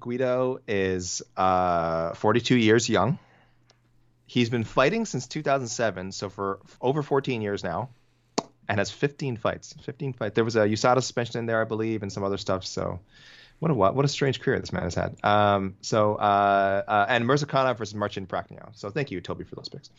Guido is uh, 42 years young. He's been fighting since 2007, so for over 14 years now, and has 15 fights. 15 fights. There was a USADA suspension in there, I believe, and some other stuff. So, what a what, what a strange career this man has had. Um, so, uh, uh, and Mirzakhanov versus Marcin Prachnio. So, thank you, Toby, for those picks.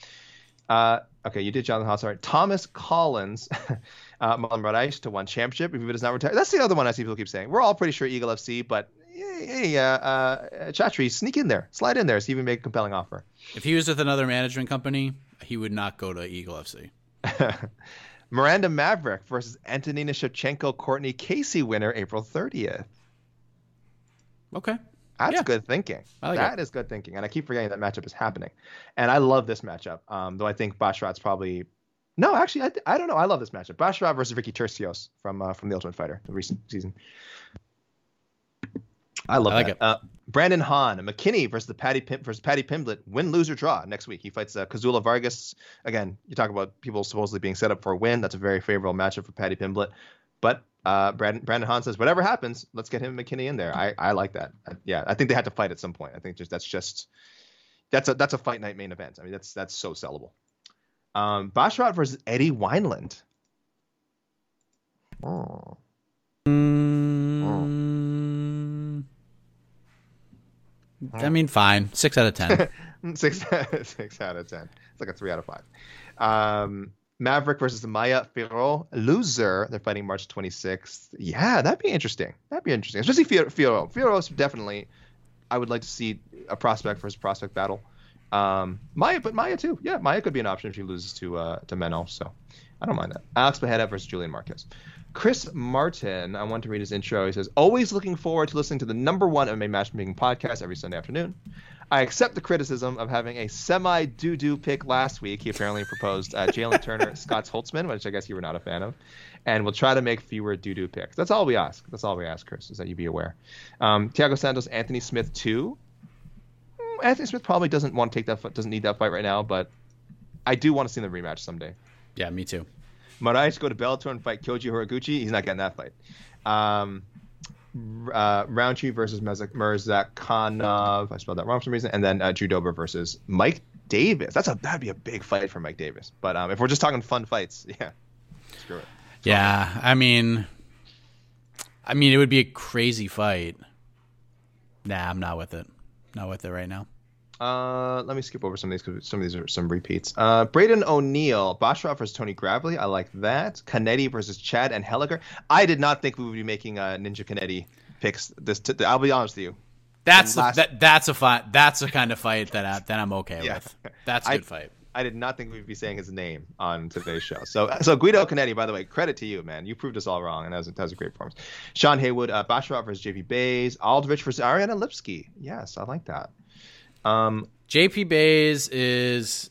Uh, okay, you did Jonathan Haas. All right. Thomas Collins, [LAUGHS] uh, Marlan to one championship. If he does not retire, that's the other one I see people keep saying. We're all pretty sure Eagle FC, but hey, uh, uh, Chatri, sneak in there, slide in there, see if you make a compelling offer. If he was with another management company, he would not go to Eagle FC. [LAUGHS] Miranda Maverick versus Antonina Shevchenko, Courtney Casey winner April 30th. Okay. That's yeah. good thinking. Like that is good thinking. And I keep forgetting that matchup is happening. And I love this matchup. Um, though I think Basharat's probably no, actually, I, th- I don't know. I love this matchup. Basharat versus Ricky Turcios from uh, from the Ultimate Fighter, the recent season. I love I like that. It. Uh, Brandon Hahn, McKinney versus the Paddy Pim- versus Paddy Pimblett, win, lose or draw next week. He fights uh, Kazula Vargas. Again, you talk about people supposedly being set up for a win. That's a very favorable matchup for Paddy Pimblett. But uh, Brandon, Brandon Hahn says, whatever happens, let's get him and McKinney in there. I, I like that. I, yeah, I think they had to fight at some point. I think just that's just that's a that's a fight night main event. I mean, that's that's so sellable. Um, Basharat versus Eddie Wineland. Oh. Mm, I mean, fine. Six out of ten. [LAUGHS] six [LAUGHS] six out of ten. It's like a three out of five. Um, Maverick versus Maya Fiorot. Loser. They're fighting March 26th. Yeah, that'd be interesting. That'd be interesting. Especially Fiorot. Fiorot is definitely. I would like to see a prospect his prospect battle. Um, Maya, but Maya too. Yeah, Maya could be an option if she loses to uh, to Meno. So I don't mind that. Alex Pereira versus Julian Marquez. Chris Martin, I want to read his intro. He says, Always looking forward to listening to the number one MMA matchmaking podcast every Sunday afternoon. I accept the criticism of having a semi doo doo pick last week. He apparently proposed uh, Jalen Turner, [LAUGHS] Scott Holtzman, which I guess you were not a fan of. And we'll try to make fewer doo doo picks. That's all we ask. That's all we ask, Chris, is that you be aware. Um, Thiago Santos, Anthony Smith, too. Mm, Anthony Smith probably doesn't want to take that, doesn't need that fight right now, but I do want to see the rematch someday. Yeah, me too. Moraes go to Bellator and fight Kyoji Horiguchi. He's not getting that fight. Um, uh, Rountree versus Murzakanov. I spelled that wrong for some reason. And then uh, Drew Dober versus Mike Davis. That's a that'd be a big fight for Mike Davis. But um, if we're just talking fun fights, [LAUGHS] yeah, screw it. Yeah, I mean, I mean, it would be a crazy fight. Nah, I'm not with it. Not with it right now. Uh, let me skip over some of these because some of these are some repeats. Uh, Braden O'Neill, Basharat versus Tony Gravely. I like that. Cannetti versus Chad Anheliger. I did not think we would be making uh, Ninja Cannetti picks. This, t- I'll be honest with you. That's last... a, that, that's a fight. That's a kind of fight that I, that I'm okay yeah. with. That's a [LAUGHS] good I, fight. I did not think we'd be saying his name on today's show. So, so Guido Cannetti, by the way, credit to you, man. You proved us all wrong, and that was, that was a great performance. Sean Haywood, uh, Basharat versus JP Buys, Aldrich versus Ariane Lipski. Yes, I like that. Um, JP Buys is,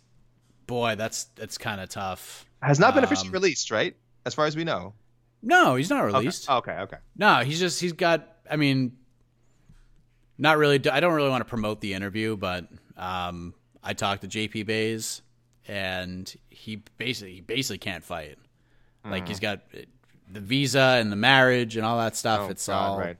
boy, that's that's kind of tough. Has not been officially um, released, right? As far as we know. No, he's not released. Okay. okay, okay. No, he's just he's got. I mean, not really. I don't really want to promote the interview, but um, I talked to JP Buys, and he basically he basically can't fight. Like mm. he's got the visa and the marriage and all that stuff. Oh, it's God, all right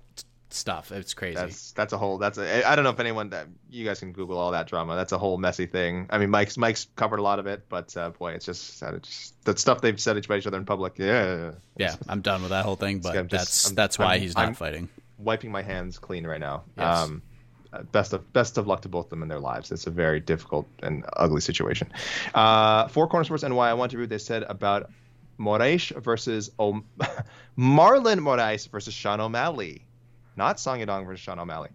stuff. It's crazy. That's that's a whole. That's a. I don't know if anyone that you guys can Google all that drama. That's a whole messy thing. I mean, Mike's Mike's covered a lot of it, but uh, boy, it's just, it's just that stuff they've said about each other in public. Yeah. Yeah, I'm done with that whole thing. But just, that's I'm, that's why I'm, he's not I'm fighting. Wiping my hands clean right now. Yes. Um, uh, best of best of luck to both of them in their lives. It's a very difficult and ugly situation. Uh, Four Corner Sports NY. I want to read what they said about Moraes versus o- [LAUGHS] Marlon Moraes versus Sean O'Malley not Song Yadong versus Sean O'Malley.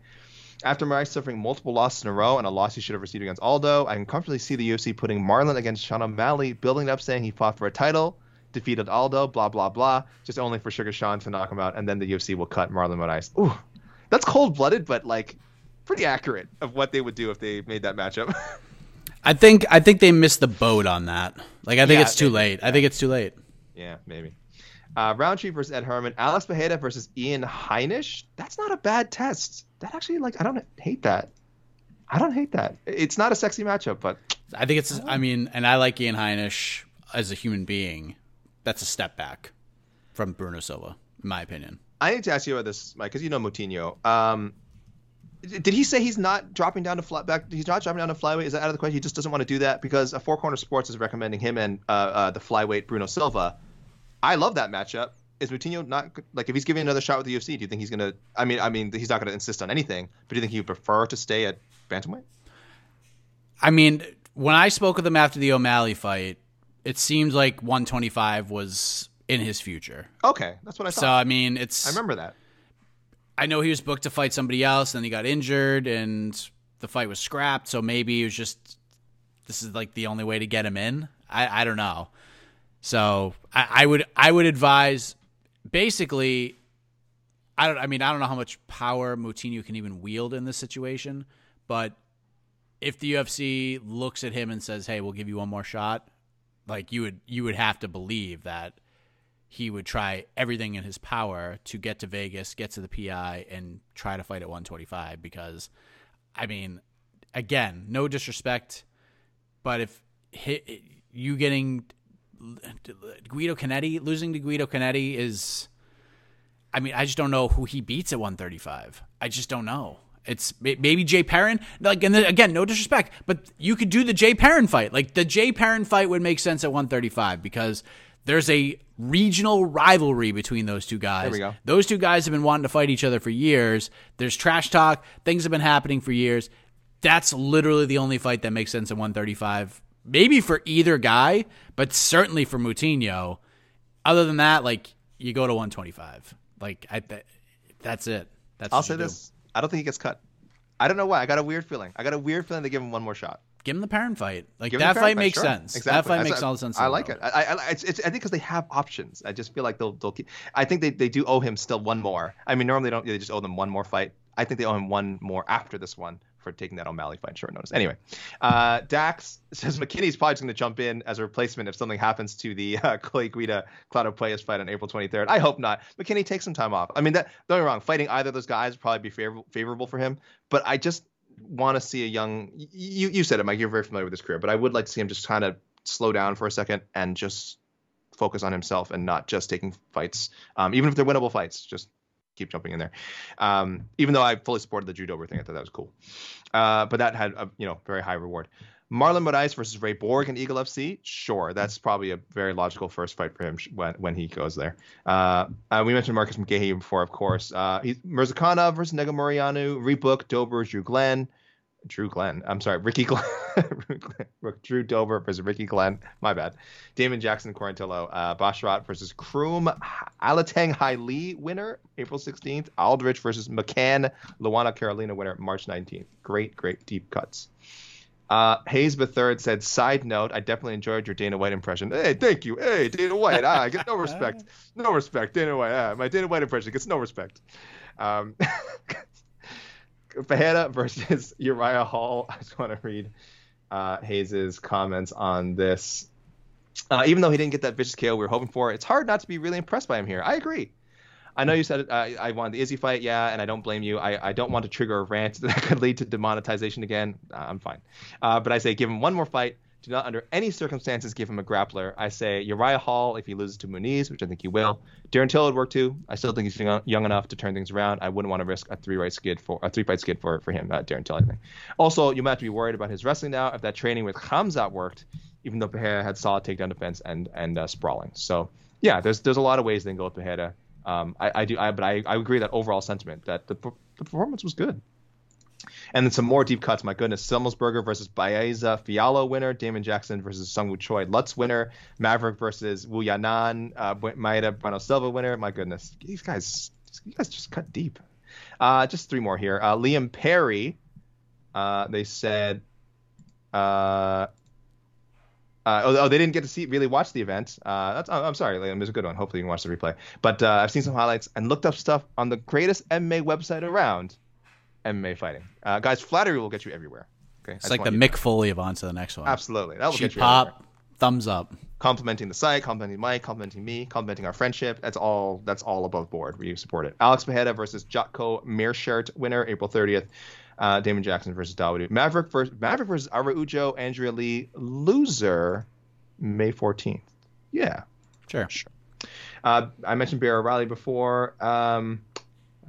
After Moraes suffering multiple losses in a row and a loss he should have received against Aldo, I can comfortably see the UFC putting Marlon against Sean O'Malley, building up saying he fought for a title, defeated Aldo, blah blah blah, just only for Sugar Sean to knock him out, and then the UFC will cut Marlon Moraes. Ooh, that's cold blooded, but like pretty accurate of what they would do if they made that matchup. [LAUGHS] I think I think they missed the boat on that. Like I think yeah, it's too maybe, late. Yeah. I think it's too late. Yeah, maybe. Uh, Rountree versus Ed Herman. Alex Pereira versus Ian Heinisch. That's not a bad test. That actually, like, I don't hate that. I don't hate that. It's not a sexy matchup, but I think it's. I mean, and I like Ian Heinisch as a human being. That's a step back from Bruno Silva, in my opinion. I need to ask you about this, Mike, because you know Moutinho. Um, did he say he's not dropping down to fly back? He's not dropping down to flyweight. Is that out of the question? He just doesn't want to do that because a Four Corner Sports is recommending him and uh, uh, the flyweight Bruno Silva I love that matchup. Is Moutinho not like if he's giving another shot with the UFC? Do you think he's gonna? I mean, I mean, he's not gonna insist on anything. But do you think he would prefer to stay at bantamweight? I mean, when I spoke with him after the O'Malley fight, it seemed like 125 was in his future. Okay, that's what I thought. So I mean, it's I remember that. I know he was booked to fight somebody else, and then he got injured, and the fight was scrapped. So maybe it was just this is like the only way to get him in. I I don't know. So I, I would I would advise basically I don't I mean I don't know how much power Moutinho can even wield in this situation, but if the UFC looks at him and says, "Hey, we'll give you one more shot," like you would you would have to believe that he would try everything in his power to get to Vegas, get to the PI, and try to fight at 125. Because, I mean, again, no disrespect, but if you getting Guido Cannetti losing to Guido Cannetti is I mean, I just don't know who he beats at 135. I just don't know. It's maybe Jay Perrin. Like, and then, again, no disrespect, but you could do the Jay Perrin fight. Like the Jay Perrin fight would make sense at 135 because there's a regional rivalry between those two guys. There we go. Those two guys have been wanting to fight each other for years. There's trash talk. Things have been happening for years. That's literally the only fight that makes sense at 135. Maybe for either guy, but certainly for Moutinho. Other than that, like you go to 125. Like I, that's it. That's I'll say this: I don't think he gets cut. I don't know why. I got a weird feeling. I got a weird feeling they give him one more shot. Give him the Perrin fight. Like that fight, fight makes sure. sense. Exactly. That fight makes all the sense. I like it. I, I, it's, it's, I think because they have options. I just feel like they'll, they'll keep. I think they, they do owe him still one more. I mean, normally they don't. They just owe them one more fight. I think they owe him one more after this one for taking that O'Malley fight short notice. Anyway, uh, Dax [LAUGHS] says McKinney's probably going to jump in as a replacement if something happens to the uh, [LAUGHS] Clay Guida Claudio Puelles fight on April 23rd. I hope not. McKinney takes some time off. I mean, that don't get me wrong. Fighting either of those guys would probably be favorable favorable for him. But I just want to see a young. You you said it, Mike. You're very familiar with his career, but I would like to see him just kind of slow down for a second and just focus on himself and not just taking fights, um, even if they're winnable fights. Just keep jumping in there. Um, even though I fully supported the judo thing, I thought that was cool. Uh, but that had a you know very high reward. Marlon Moraes versus Ray Borg in Eagle FC. Sure, that's probably a very logical first fight for him when, when he goes there. Uh, uh, we mentioned Marcus McGahey before, of course. Uh, he's Murzakanov versus Negumereanu, Rebook, Dober, Drew Glenn. Drew Glenn. I'm sorry, Ricky Glenn. [LAUGHS] Drew Dober versus Ricky Glenn. My bad. Damon Jackson Quarantillo. Uh, Basharat versus Kroom. Alatang Hai Lee winner April 16th. Aldrich versus McCann. Luana Carolina winner March 19th. Great, great deep cuts. Uh, Hayes the third said, "Side note: I definitely enjoyed your Dana White impression. Hey, thank you. Hey, Dana White. Ah, I get no [LAUGHS] respect. No respect. Dana White. Ah, my Dana White impression gets no respect. Um, [LAUGHS] Pereira versus [LAUGHS] Uriah Hall. I just want to read uh, Hayes's comments on this. Uh, even though he didn't get that vicious KO we were hoping for, it's hard not to be really impressed by him here. I agree. I know you said uh, I wanted the Izzy fight, yeah, and I don't blame you. I, I don't want to trigger a rant [LAUGHS] that could lead to demonetization again. Uh, I'm fine. Uh, but I say give him one more fight. Do not, under any circumstances, give him a grappler. I say Uriah Hall if he loses to Muniz, which I think he will. Darren Till would work too. I still think he's young, young enough to turn things around. I wouldn't want to risk a three fight skid for a three fight skid for for him, uh, Darren Till. I think. Also, you might have to be worried about his wrestling now. If that training with Khamzat worked, even though Pereira had solid takedown defense and and uh, sprawling. So yeah, there's there's a lot of ways they can go with Pereira. Um, I, I do, I, but I, I agree that overall sentiment that the, the performance was good. And then some more deep cuts. My goodness, Semelsberger versus Baeza Fialho winner. Damon Jackson versus Seungwoo Choi Lutz winner. Maverick versus Wu Yanan uh, Mayra Bueno Silva winner. My goodness, these guys, you guys just cut deep. Uh, just three more here. Uh, Liam Perry. Uh, they said. Uh, uh, oh, oh, they didn't get to see really watch the event. Uh, I'm sorry, Liam. It was a good one. Hopefully, you can watch the replay. But uh, I've seen some highlights and looked up stuff on the greatest MMA website around, MMA fighting. Uh, guys, flattery will get you everywhere. Okay, it's like the Mick Foley of on to the next one. Absolutely, that will get you pop, everywhere. thumbs up. Complimenting the site, complimenting Mike, complimenting me, complimenting our friendship. That's all. That's all above board. We support it. Alex Pereira versus Jotko Meerschaert, winner April 30th. Uh, Damon Jackson versus Dawodu. Maverick versus Maverick versus Araujo, Andrea Lee, loser, May 14th. Yeah, Sure. sure. Uh, I mentioned Bear O'Reilly before. Um,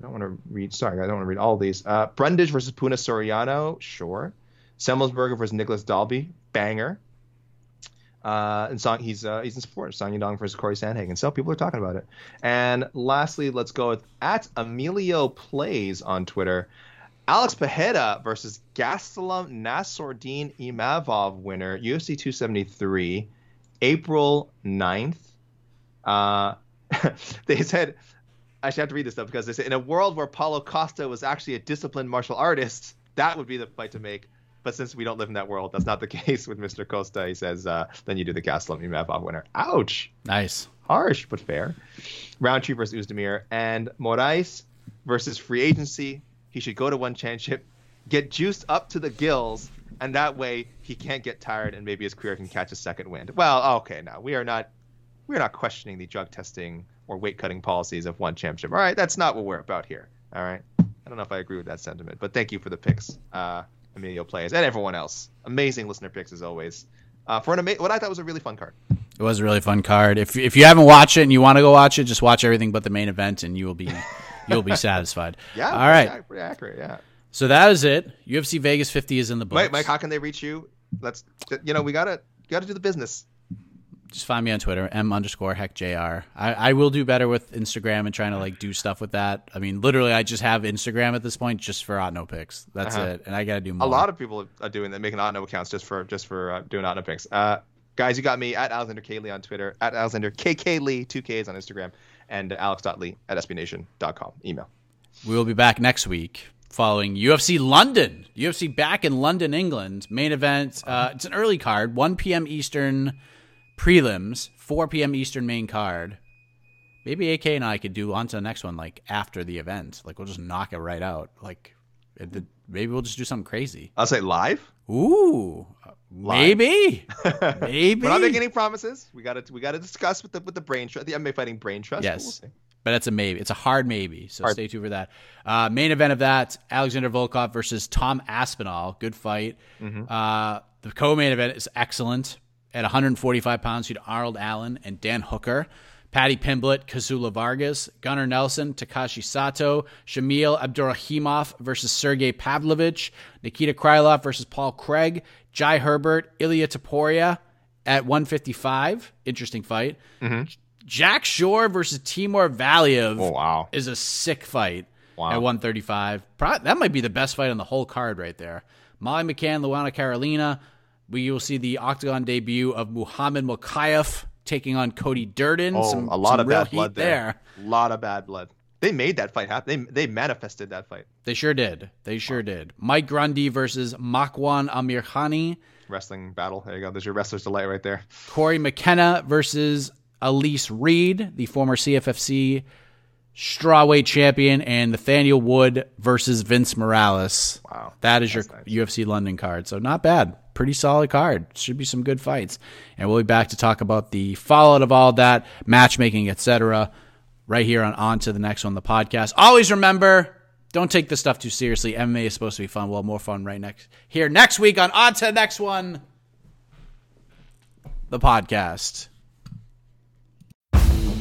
I don't want to read. Sorry, I don't want to read all these. Uh, Brundage versus Puna Soriano, sure. Semelsberger versus Nicolas Dalby, banger. Uh, and Song, he's uh, he's in support. Song Yadong versus Cory Sandhagen. So people are talking about it. And lastly, let's go with at Emilio Plays on Twitter. Alex Pereira versus Gastelum Nassourdine Imavov winner, UFC 273, April 9th. Uh, [LAUGHS] they said, I should have to read this stuff because they said, in a world where Paulo Costa was actually a disciplined martial artist, that would be the fight to make. But since we don't live in that world, that's not the [LAUGHS] case with Mr. Costa. He says, uh, then you do the Gastelum Imavov winner. Ouch. Nice. Harsh, but fair. Rountree versus Uzdemir. And Moraes versus free agency. He should go to one championship, get juiced up to the gills, and that way he can't get tired and maybe his career can catch a second wind. Well, okay, now we are not we are not questioning the drug testing or weight cutting policies of one championship. All right, that's not what we're about here. All right. I don't know if I agree with that sentiment, but thank you for the picks, uh, Emilio Players, and everyone else. Amazing listener picks as always. Uh, for an ama- what I thought was a really fun card. It was a really fun card. If if you haven't watched it and you want to go watch it, just watch everything but the main event, and you will be [LAUGHS] you'll be satisfied. [LAUGHS] Yeah. All right. Pretty, pretty accurate. Yeah. So that is it. UFC Vegas 50 is in the books. Wait, Mike, how can they reach you? Let's, you know, we gotta, gotta do the business. Just find me on Twitter, m underscore heck jr. I, I will do better with Instagram and trying to like do stuff with that. I mean, literally, I just have Instagram at this point just for Otno picks. That's Uh-huh. it, and I gotta do more. A lot of people are doing that, making Otno accounts just for just for uh, doing Otno picks. Uh, guys, you got me at Alexander K Lee on Twitter, at Alexander KK Lee, two Ks on Instagram, and alex.lee at sbnation.com. Email. We will be back next week following UFC London. UFC back in London, England. Main event. Uh, it's an early card, 1 p.m. Eastern prelims, 4 p.m. Eastern main card. Maybe AK and I could do on to the next one like after the event. Like we'll just knock it right out. Like it- the- maybe we'll just do something crazy. I'll say live. Ooh, maybe, [LAUGHS] maybe. We're not making any promises. We got to we got to discuss with the with the brain trust, the MMA fighting brain trust. Yes. we'll but it's a maybe. It's a hard maybe. So Hard. stay tuned for that. Uh, main event of that: Alexander Volkov versus Tom Aspinall. Good fight. Uh, the co-main event is excellent. At 145 pounds, you had Arnold Allen and Dan Hooker. Paddy Pimblett, Kazula Vargas, Gunnar Nelson, Takashi Sato, Shamil Abdurakhimov versus Sergey Pavlovich, Nikita Krylov versus Paul Craig, Jai Herbert, Ilia Topuria at 155. Interesting fight. Mm-hmm. Jack Shore versus Timur Valiev Oh wow. is a sick fight Wow. at 135. Pro- that might be the best fight on the whole card right there. Molly McCann, Luana Carolina. We will see the octagon debut of Muhammad Mokaev taking on Cody Durden. Oh, some, a lot of bad blood there. A lot of bad blood. They made that fight happen. They they manifested that fight. They sure did. They sure did. Mike Grundy versus Makwan Amirkhani. Wrestling battle. There you go. There's your wrestler's delight right there. Cory McKenna versus Elise Reed, the former CFFC strawweight champion, and Nathaniel Wood versus Vince Morales. Wow. That is your nice. UFC London card. So not bad. Pretty solid card. Should be some good fights. And we'll be back to talk about the fallout of all that, matchmaking, etc. Right here on On to the Next One, the podcast. Always remember, don't take this stuff too seriously. MMA is supposed to be fun. Well, more fun right next here next week on On to the Next One, the podcast.